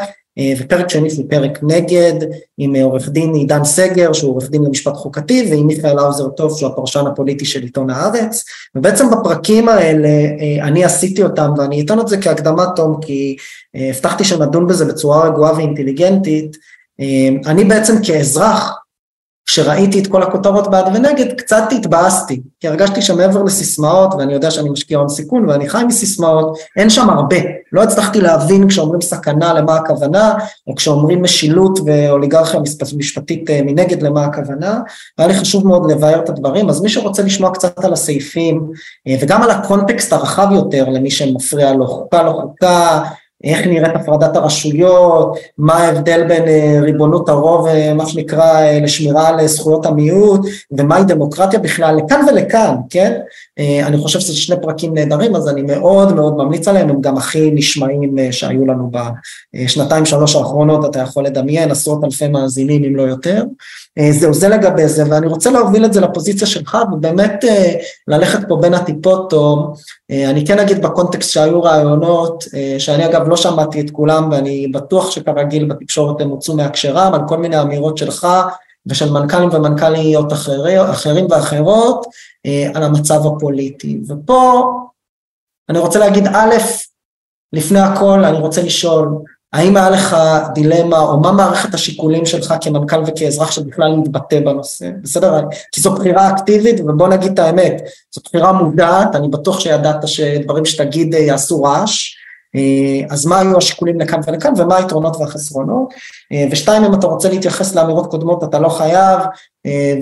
ופרק שני שהוא פרק נגד עם אה, עורך דין עידן סגר שהוא עורך דין למשפט חוקתי ועם מיכאל האוזר טוב שהוא הפרשן הפוליטי של עיתון הארץ. ובעצם בפרקים האלה אה, אני עשיתי אותם ואני אתן את זה כהקדמה תום כי הבטחתי שנדון בזה בצורה רגועה ואינטליגנטית. אני בעצם כאזרח כשראיתי את כל הכותרות בעד ונגד, קצת התבאסתי, כי הרגשתי שמעבר לסיסמאות, ואני יודע שאני משקיע הון סיכון ואני חי מסיסמאות, אין שם הרבה. לא הצלחתי להבין כשאומרים סכנה למה הכוונה, או כשאומרים משילות ואוליגרכיה משפטית אה, מנגד למה הכוונה, והיה לי חשוב מאוד לבאר את הדברים, אז מי שרוצה לשמוע קצת על הסעיפים, אה, וגם על הקונטקסט הרחב יותר למי שמפריע לו, חוקה לא חוקה, איך נראית הפרדת הרשויות, מה ההבדל בין אה, ריבונות הרוב, אה, מה שנקרא, אה, לשמירה על זכויות המיעוט, ומהי דמוקרטיה בכלל, לכאן ולכאן, כן? אני חושב שזה שני פרקים נהדרים, אז אני מאוד מאוד ממליץ עליהם, הם גם הכי נשמעים שהיו לנו בשנתיים שלוש האחרונות, אתה יכול לדמיין, עשרות אלפי מאזינים אם לא יותר. זהו, זה לגבי זה, ואני רוצה להוביל את זה לפוזיציה שלך, ובאמת ללכת פה בין הטיפות, או אני כן אגיד בקונטקסט שהיו רעיונות, שאני אגב לא שמעתי את כולם ואני בטוח שכרגיל בתקשורת הם הוצאו מהקשרם על כל מיני אמירות שלך ושל מנכ"לים ומנכ"ליות אחרי, אחרים ואחרות אה, על המצב הפוליטי. ופה אני רוצה להגיד א', לפני הכל אני רוצה לשאול, האם היה לך דילמה, או מה מערכת השיקולים שלך כמנכ"ל וכאזרח שבכלל מתבטא בנושא, בסדר? כי זו בחירה אקטיבית, ובוא נגיד את האמת, זו בחירה מודעת, אני בטוח שידעת שדברים שתגיד יעשו רעש, אז מה היו השיקולים לכאן ולכאן, ומה היתרונות והחסרונות, ושתיים, אם אתה רוצה להתייחס לאמירות קודמות, אתה לא חייב,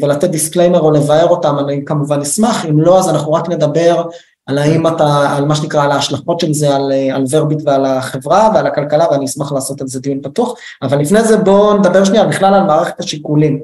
ולתת disclaimer או לבאר אותם, אני כמובן אשמח, אם לא, אז אנחנו רק נדבר על האם אתה, על מה שנקרא, על ההשלכות של זה על, על ורביט ועל החברה ועל הכלכלה, ואני אשמח לעשות על זה דיון פתוח, אבל לפני זה בואו נדבר שנייה בכלל על מערכת השיקולים.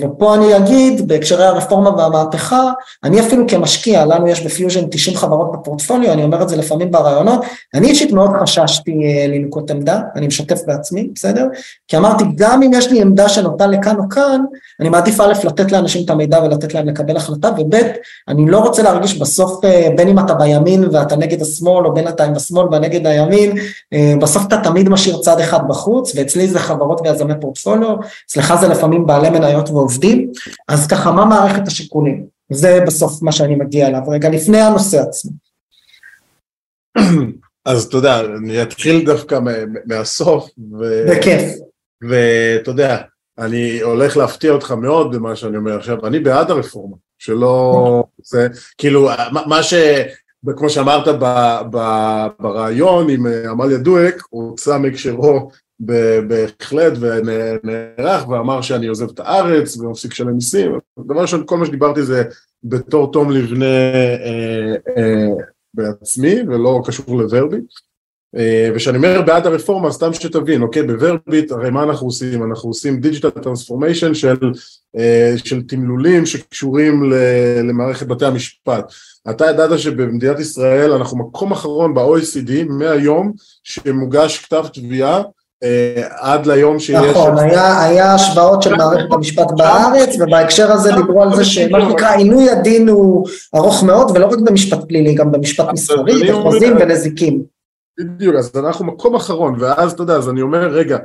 ופה אני אגיד, בהקשרי הרפורמה והמהפכה, אני אפילו כמשקיע, לנו יש בפיוז'ן 90 חברות בפורטפוליו, אני אומר את זה לפעמים ברעיונות, אני אישית מאוד חששתי לנקוט עמדה, אני משתף בעצמי, בסדר? כי אמרתי, גם אם יש לי עמדה שנוטה לכאן או כאן, אני מעדיף א', לתת לאנשים את המידע ולתת להם לקבל החלטה, וב', אני לא רוצה להרגיש בסוף, בין אם אתה בימין ואתה נגד השמאל, או בין אתה עם השמאל ונגד הימין, בסוף אתה תמיד משאיר צד אחד בחוץ, ואצלי זה חברות ויזמי פורטפוליו, אצלך זה לפעמים בעלי מניות ועובדים, אז ככה, מה מערכת השיקולים? זה בסוף מה שאני מגיע אליו, רגע לפני הנושא עצמו. אז אתה יודע, אני אתחיל דווקא מהסוף. ו... בכיף. ואתה יודע, אני הולך להפתיע אותך מאוד במה שאני אומר עכשיו, אני בעד הרפורמה, שלא... זה כאילו, מה ש... כמו שאמרת בריאיון עם עמליה דואק, הוא הוצא מהקשרו בהחלט ונערך ואמר שאני עוזב את הארץ ומפסיק לשלם מיסים, דבר ראשון כל מה שדיברתי זה בתור תום ליבנה אה, אה, בעצמי ולא קשור לוורביט. אה, וכשאני אומר בעד הרפורמה סתם שתבין אוקיי בוורביט הרי מה אנחנו עושים? אנחנו עושים digital transformation של, אה, של תמלולים שקשורים למערכת בתי המשפט. אתה ידעת שבמדינת ישראל אנחנו מקום אחרון ב-OECD מהיום שמוגש כתב תביעה עד ליום שיש... נכון, היה, השוואות של מערכת המשפט בארץ, ובהקשר הזה דיברו על זה שמה שנקרא עינוי הדין הוא ארוך מאוד, ולא רק במשפט פלילי, גם במשפט מסחרי, בחוזים ונזיקים. בדיוק, אז אנחנו מקום אחרון, ואז אתה יודע, אז אני אומר, רגע,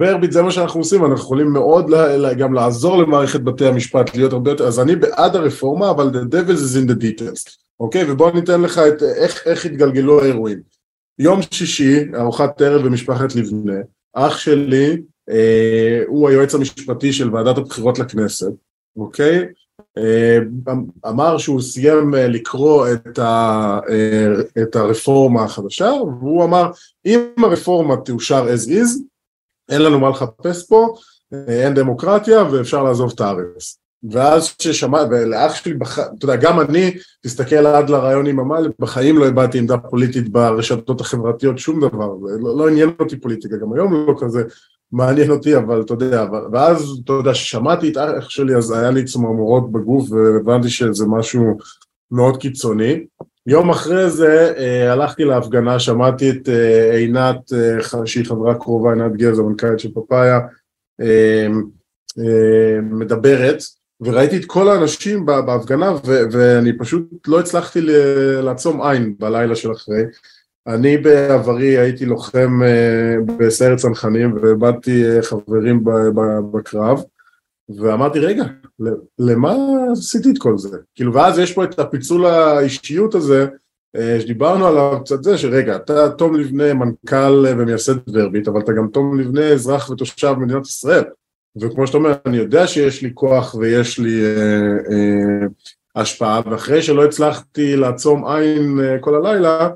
ורביט זה מה שאנחנו עושים, אנחנו יכולים מאוד גם לעזור למערכת בתי המשפט להיות הרבה יותר, אז אני בעד הרפורמה, אבל the devil is in the details, אוקיי? ובוא ניתן לך את איך, איך התגלגלו האירועים. יום שישי, ארוחת ערב במשפחת לבנה, אח שלי אה, הוא היועץ המשפטי של ועדת הבחירות לכנסת, אוקיי? אה, אמר שהוא סיים אה, לקרוא את, ה, אה, את הרפורמה החדשה, והוא אמר, אם הרפורמה תאושר as is, אין לנו מה לחפש פה, אה, אין דמוקרטיה ואפשר לעזוב את הארץ. ואז ששמע, ולאח שלי, בח... אתה יודע, גם אני, תסתכל עד לרעיון עם עמל, בחיים לא הבעתי עמדה פוליטית ברשתות החברתיות, שום דבר, לא, לא עניין אותי פוליטיקה, גם היום לא כזה מעניין אותי, אבל אתה יודע, ואז, אתה יודע, ששמעתי את אח שלי, אז היה לי צמרמורות בגוף, והבנתי שזה משהו מאוד קיצוני. יום אחרי זה אה, הלכתי להפגנה, שמעתי את אה, עינת, אה, שהיא חברה קרובה, עינת גז, המנכ"לית של פאפאיה, אה, אה, מדברת, וראיתי את כל האנשים בהפגנה ו- ואני פשוט לא הצלחתי לעצום עין בלילה של אחרי. אני בעברי הייתי לוחם uh, בסיירת צנחנים ואיבדתי uh, חברים בקרב ואמרתי רגע למה עשיתי את כל זה כאילו ואז יש פה את הפיצול האישיות הזה uh, שדיברנו עליו קצת זה שרגע אתה תום לבנה מנכ"ל ומייסד ורביט אבל אתה גם תום לבנה אזרח ותושב מדינת ישראל וכמו שאתה אומר, אני יודע שיש לי כוח ויש לי אה, אה, השפעה, ואחרי שלא הצלחתי לעצום עין אה, כל הלילה,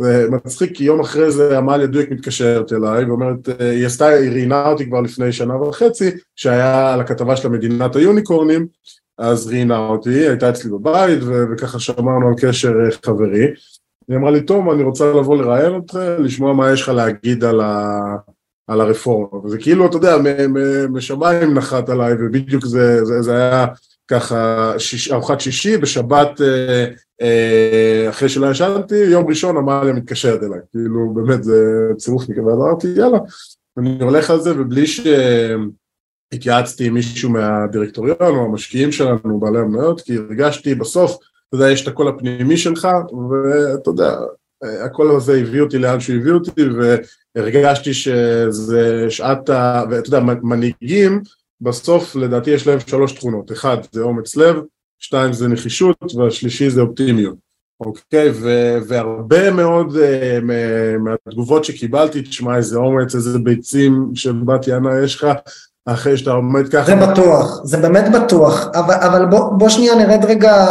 זה מצחיק כי יום אחרי זה עמליה דויק מתקשרת אליי ואומרת, אה, היא עשתה, היא ראיינה אותי כבר לפני שנה וחצי, שהיה על הכתבה של מדינת היוניקורנים, אז ראיינה אותי, הייתה אצלי בבית וככה שמרנו על קשר אה, חברי. היא אמרה לי, תום, אני רוצה לבוא לראיין אותך, לשמוע מה יש לך להגיד על. על הרפורמה, וזה כאילו, אתה יודע, משמיים נחת עליי, ובדיוק זה, זה, זה היה ככה שיש, ארוחת שישי, בשבת אה, אה, אחרי שלא ישנתי, יום ראשון עמליה מתקשרת אליי, כאילו באמת זה צירוף מקווה, ואמרתי יאללה, אני הולך על זה, ובלי שהתייעצתי עם מישהו מהדירקטוריון או המשקיעים שלנו, בעלי המניות, כי הרגשתי בסוף, אתה יודע, יש את הקול הפנימי שלך, ואתה יודע, הקול הזה הביא אותי לאן שהוא הביא אותי, והרגשתי שזה שעת ה... ואתה יודע, מנהיגים, בסוף לדעתי יש להם שלוש תכונות, אחד זה אומץ לב, שתיים זה נחישות, והשלישי זה אופטימיות. אוקיי, ו- והרבה מאוד uh, מהתגובות שקיבלתי, תשמע איזה אומץ, איזה ביצים של בת יענה יש לך, אחרי שאתה עומד ככה. זה בטוח, זה באמת בטוח, אבל, אבל בוא, בוא שנייה נרד רגע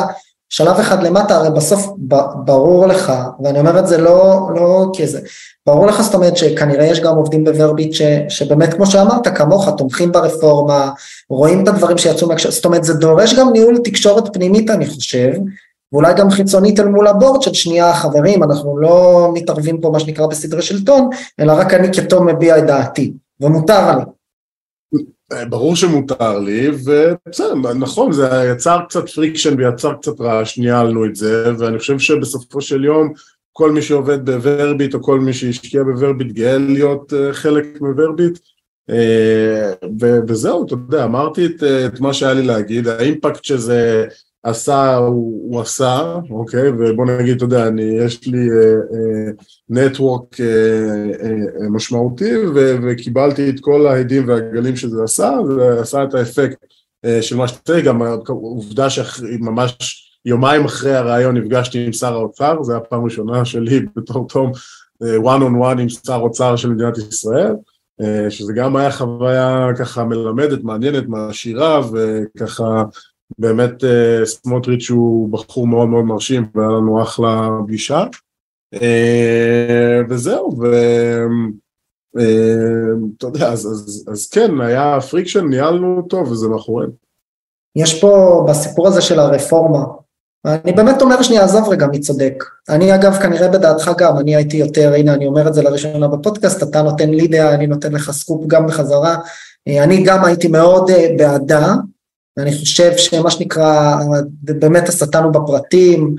שלב אחד למטה, הרי בסוף ברור לך, ואני אומר את זה לא, לא כזה, ברור לך זאת אומרת שכנראה יש גם עובדים בוורביט ש, שבאמת כמו שאמרת, כמוך, תומכים ברפורמה, רואים את הדברים שיצאו מהקשר, זאת אומרת זה דורש גם ניהול תקשורת פנימית אני חושב, ואולי גם חיצונית אל מול ה board של שנייה חברים, אנחנו לא מתערבים פה מה שנקרא בסדרי שלטון, אלא רק אני כתום מביע את דעתי, ומותר לי. ברור שמותר לי, ובסדר, נכון, זה יצר קצת friction ויצר קצת רעש, ניהלנו את זה, ואני חושב שבסופו של יום כל מי שעובד בוורביט או כל מי שהשקיע בוורביט גאה להיות אה, חלק מוורביט, אה, וזהו, אתה יודע, אמרתי את, את מה שהיה לי להגיד, ה impact שזה עשה, הוא, הוא עשה, אוקיי, ובוא נגיד, אתה יודע, אני, יש לי נטוורק uh, uh, uh, uh, משמעותי ו, וקיבלתי את כל ההדים והגלים שזה עשה, זה עשה את האפקט uh, של מה שאתה גם העובדה שממש יומיים אחרי הרעיון נפגשתי עם שר האוצר, זו הפעם הראשונה שלי בתור תום uh, one on one עם שר האוצר של מדינת ישראל, uh, שזה גם היה חוויה ככה מלמדת, מעניינת, מעשירה וככה באמת אה, סמוטריץ' הוא בחור מאוד מאוד מרשים והיה לנו אחלה פגישה. אה, וזהו ואתה אה, יודע אז, אז, אז כן היה friction ניהלנו אותו וזה מאחורינו. יש פה בסיפור הזה של הרפורמה אני באמת אומר שנייה עזוב רגע מי צודק. אני אגב כנראה בדעתך גם אני הייתי יותר הנה אני אומר את זה לראשונה בפודקאסט אתה נותן לי דעה אני נותן לך סקופ גם בחזרה. אני גם הייתי מאוד בעדה ואני חושב שמה שנקרא, באמת השטן הוא בפרטים,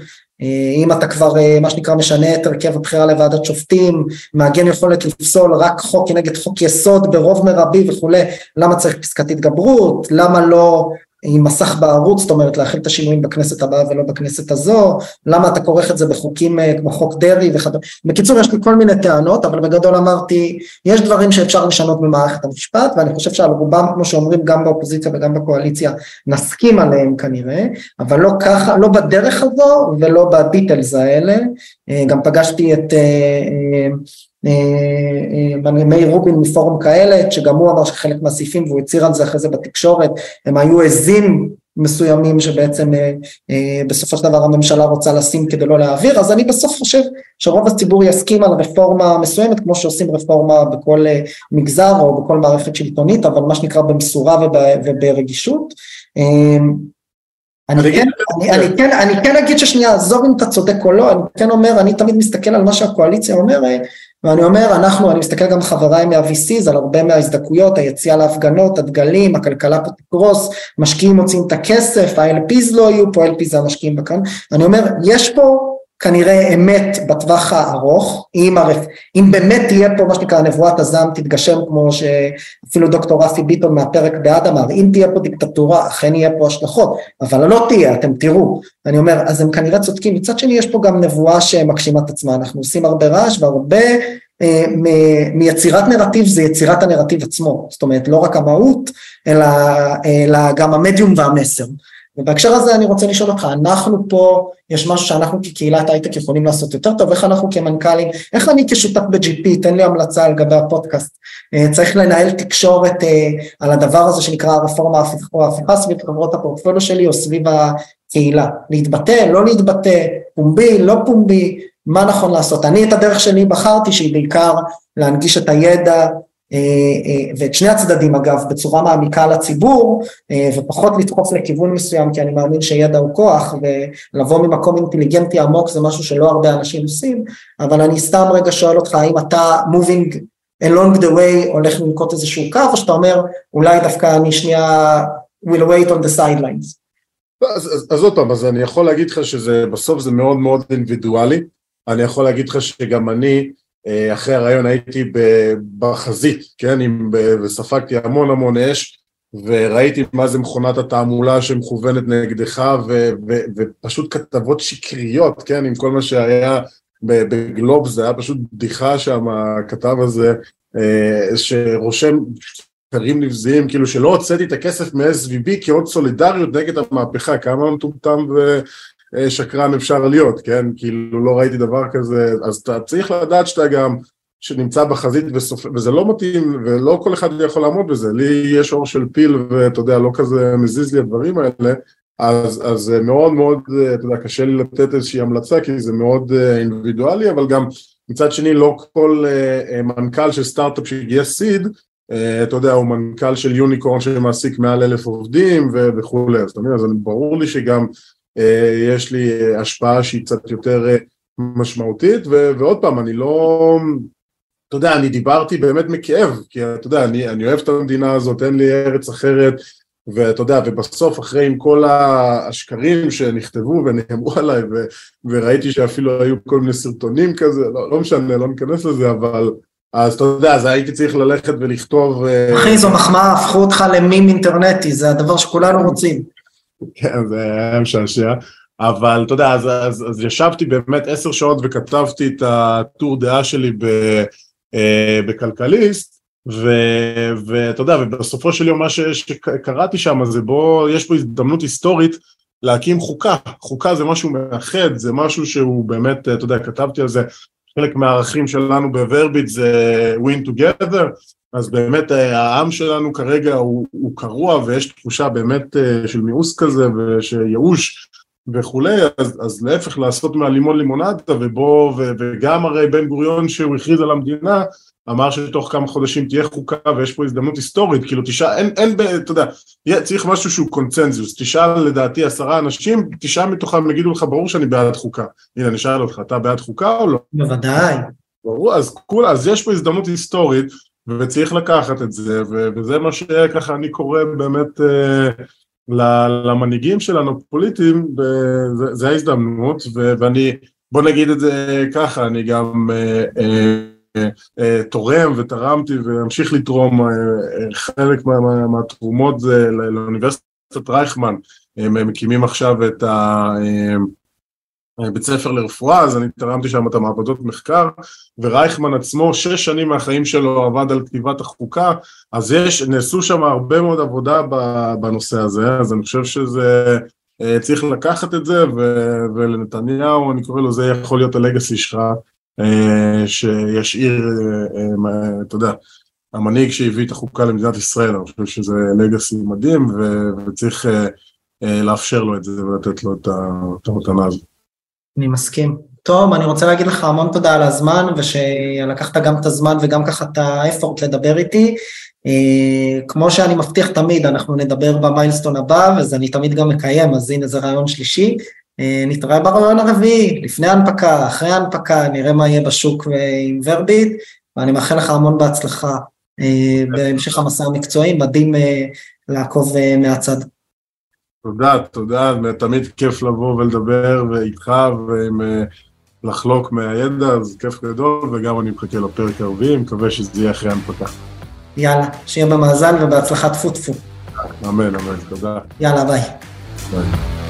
אם אתה כבר מה שנקרא משנה את הרכב הבחירה לוועדת שופטים, מעגן יכולת לפסול רק חוק כנגד חוק יסוד ברוב מרבי וכולי, למה צריך פסקת התגברות, למה לא עם מסך בערוץ, זאת אומרת להכיל את השינויים בכנסת הבאה ולא בכנסת הזו, למה אתה כורך את זה בחוקים אה, כמו חוק דרעי וכדומה. בקיצור יש לי כל מיני טענות, אבל בגדול אמרתי, יש דברים שאפשר לשנות במערכת המשפט, ואני חושב שעל רובם, כמו שאומרים, גם באופוזיציה וגם בקואליציה, נסכים עליהם כנראה, אבל לא ככה, לא בדרך הזו ולא בדיטלס האלה. אה, גם פגשתי את אה, מאיר רובין מפורום כאלה, שגם הוא אמר שחלק מהסעיפים, והוא הצהיר על זה אחרי זה בתקשורת, הם היו עזים מסוימים שבעצם אה, בסופו של דבר הממשלה רוצה לשים כדי לא להעביר, אז אני בסוף חושב שרוב הציבור יסכים על רפורמה מסוימת, כמו שעושים רפורמה בכל מגזר או בכל מערכת שלטונית, אבל מה שנקרא במשורה וברגישות. אני כן, אני, אני, כן, אני כן אגיד ששנייה, עזוב אם אתה צודק או לא, אני כן אומר, אני תמיד מסתכל על מה שהקואליציה אומרת, ואני אומר, אנחנו, אני מסתכל גם חבריי מה-VCs על הרבה מההזדקויות, היציאה להפגנות, הדגלים, הכלכלה פה תקרוס, משקיעים מוצאים את הכסף, ה-LPs לא יהיו פה, LPs זה המשקיעים בכאן, אני אומר, יש פה כנראה אמת בטווח הארוך, אם, הרפ... אם באמת תהיה פה מה שנקרא נבואת הזעם תתגשם כמו שאפילו דוקטור רפי ביטון מהפרק בעד אמר, אם תהיה פה דיקטטורה אכן יהיה פה השלכות, אבל לא תהיה, אתם תראו, אני אומר, אז הם כנראה צודקים, מצד שני יש פה גם נבואה שמגשימה את עצמה, אנחנו עושים הרבה רעש והרבה אה, מיצירת נרטיב זה יצירת הנרטיב עצמו, זאת אומרת לא רק המהות אלא, אלא גם המדיום והמסר. ובהקשר הזה אני רוצה לשאול אותך, אנחנו פה, יש משהו שאנחנו כקהילת הייטק יכולים לעשות יותר טוב, איך אנחנו כמנכ"לים, איך אני כשותף ב-GP, תן לי המלצה על גבי הפודקאסט, אה, צריך לנהל תקשורת אה, על הדבר הזה שנקרא הרפורמה או ההפיכה סביב חברות הפורטפוליו שלי או סביב הקהילה, להתבטא, לא להתבטא, פומבי, לא פומבי, מה נכון לעשות. אני את הדרך שלי בחרתי שהיא בעיקר להנגיש את הידע ואת שני הצדדים אגב בצורה מעמיקה לציבור אה, ופחות לדחוף לכיוון מסוים כי אני מאמין שידע הוא כוח ולבוא ממקום אינטליגנטי עמוק זה משהו שלא הרבה אנשים עושים אבל אני סתם רגע שואל אותך האם אתה moving along the way הולך לנקוט איזשהו קו או שאתה אומר אולי דווקא אני שנייה will wait on the sidelines. אז, אז, אז עוד פעם אז אני יכול להגיד לך שזה בסוף זה מאוד מאוד אינדיבידואלי אני יכול להגיד לך שגם אני אה, אחרי הרעיון הייתי בחזית, כן, וספגתי המון המון אש וראיתי מה זה מכונת התעמולה שמכוונת נגדך ו, ו, ופשוט כתבות שקריות, כן, עם כל מה שהיה בגלוב, זה היה פשוט בדיחה שם, הכתב הזה, אה, שרושם שקרים נבזיים, כאילו שלא הוצאתי את הכסף מ-SVB כעוד סולידריות נגד המהפכה, כמה מטומטם ו... אה, שקרן אפשר להיות, כן? כאילו לא ראיתי דבר כזה, אז אתה צריך לדעת שאתה גם, שנמצא בחזית וסופ... וזה לא מתאים, ולא כל אחד יכול לעמוד בזה, לי יש אור של פיל ואתה יודע, לא כזה מזיז לי הדברים האלה, אז, אז מאוד מאוד, אתה יודע, קשה לי לתת איזושהי המלצה, כי זה מאוד אינדיבידואלי, אבל גם מצד שני לא כל מנכ"ל של סטארט-אפ שגייס סיד, אתה יודע, הוא מנכ"ל של יוניקורן שמעסיק מעל אלף עובדים וכולי, אז אתה מבין, אז ברור לי שגם אה, יש לי השפעה שהיא קצת יותר אה, משמעותית, ו- ועוד פעם, אני לא, אתה יודע, אני דיברתי באמת מכאב, כי אתה יודע, אני, אני אוהב את המדינה הזאת, אין לי ארץ אחרת, ואתה יודע, ובסוף אחרי עם כל השקרים שנכתבו ונאמרו עליי, ו- וראיתי שאפילו היו כל מיני סרטונים כזה, לא, לא משנה, לא ניכנס לזה, אבל אז אתה יודע, אז הייתי צריך ללכת ולכתוב... אה, אחי, זו מחמאה, הפכו אותך למים אינטרנטי, זה הדבר שכולנו רוצים. כן, זה היה משעשע. אבל אתה יודע, אז, אז, אז ישבתי באמת עשר שעות וכתבתי את הטור דעה שלי ב, אה, בכלכליסט, ואתה יודע, ובסופו של יום מה ש, שקראתי שם זה בוא, יש פה הזדמנות היסטורית להקים חוקה, חוקה זה משהו מאחד, זה משהו שהוא באמת, אתה יודע, כתבתי על זה חלק מהערכים שלנו בוורביט זה win together, אז באמת אה, העם שלנו כרגע הוא, הוא קרוע ויש תחושה באמת אה, של מיאוס כזה ושייאוש וכולי, אז, אז להפך לעשות מהלימון לימונדה ובוא, וגם הרי בן גוריון שהוא הכריז על המדינה אמר שתוך כמה חודשים תהיה חוקה ויש פה הזדמנות היסטורית, כאילו תשאל, אין, אין, אתה יודע, צריך משהו שהוא קונצנזוס, תשאל לדעתי עשרה אנשים, תשעה מתוכם יגידו לך ברור שאני בעד חוקה, הנה אני אשאל אותך, אתה בעד חוקה או לא? בוודאי. ברור, אז כול, אז יש פה הזדמנות היסטורית וצריך לקחת את זה, וזה מה שככה אני קורא באמת אה, למנהיגים שלנו פוליטיים, זה ההזדמנות, ואני, בוא נגיד את זה ככה, אני גם אה, אה, אה, תורם ותרמתי ואמשיך לתרום אה, חלק מה, מהתרומות זה לאוניברסיטת רייכמן, הם מקימים עכשיו את הבית אה, ספר לרפואה, אז אני תרמתי שם את המעבדות מחקר, ורייכמן עצמו שש שנים מהחיים שלו עבד על כתיבת החוקה, אז יש, נעשו שם הרבה מאוד עבודה בנושא הזה, אז אני חושב שזה, צריך לקחת את זה, ולנתניהו, אני קורא לו, זה יכול להיות הלגאסי שלך. אה, שישאיר, אה, אה, אתה יודע, המנהיג שהביא את החוקה למדינת ישראל, אני חושב שזה לגאסי מדהים וצריך לאפשר לו את זה ולתת לו את המתנה הזאת. אני מסכים. טוב, אני רוצה להגיד לך המון תודה על הזמן ושלקחת גם את הזמן וגם ככה את האפורט לדבר איתי. כמו שאני מבטיח תמיד, אנחנו נדבר במיילסטון הבא, וזה אני תמיד גם מקיים, אז הנה זה רעיון שלישי. אה, נתראה ברעיון הרביעי, לפני ההנפקה, אחרי ההנפקה, נראה מה יהיה בשוק עם ורביט, ואני מאחל לך המון בהצלחה אה, בהמשך המסע המקצועי, מדהים אה, לעקוב מהצד. תודה, תודה, תמיד כיף לבוא ולדבר ואיתך ולחלוק מהידע, אז כיף גדול, וגם אני מחכה לפרק הרביעי, מקווה שזה יהיה אחרי ההנפקה. יאללה, שיהיה במאזן ובהצלחה טפו טפו. אמן, אמן, תודה. יאללה, ביי. ביי.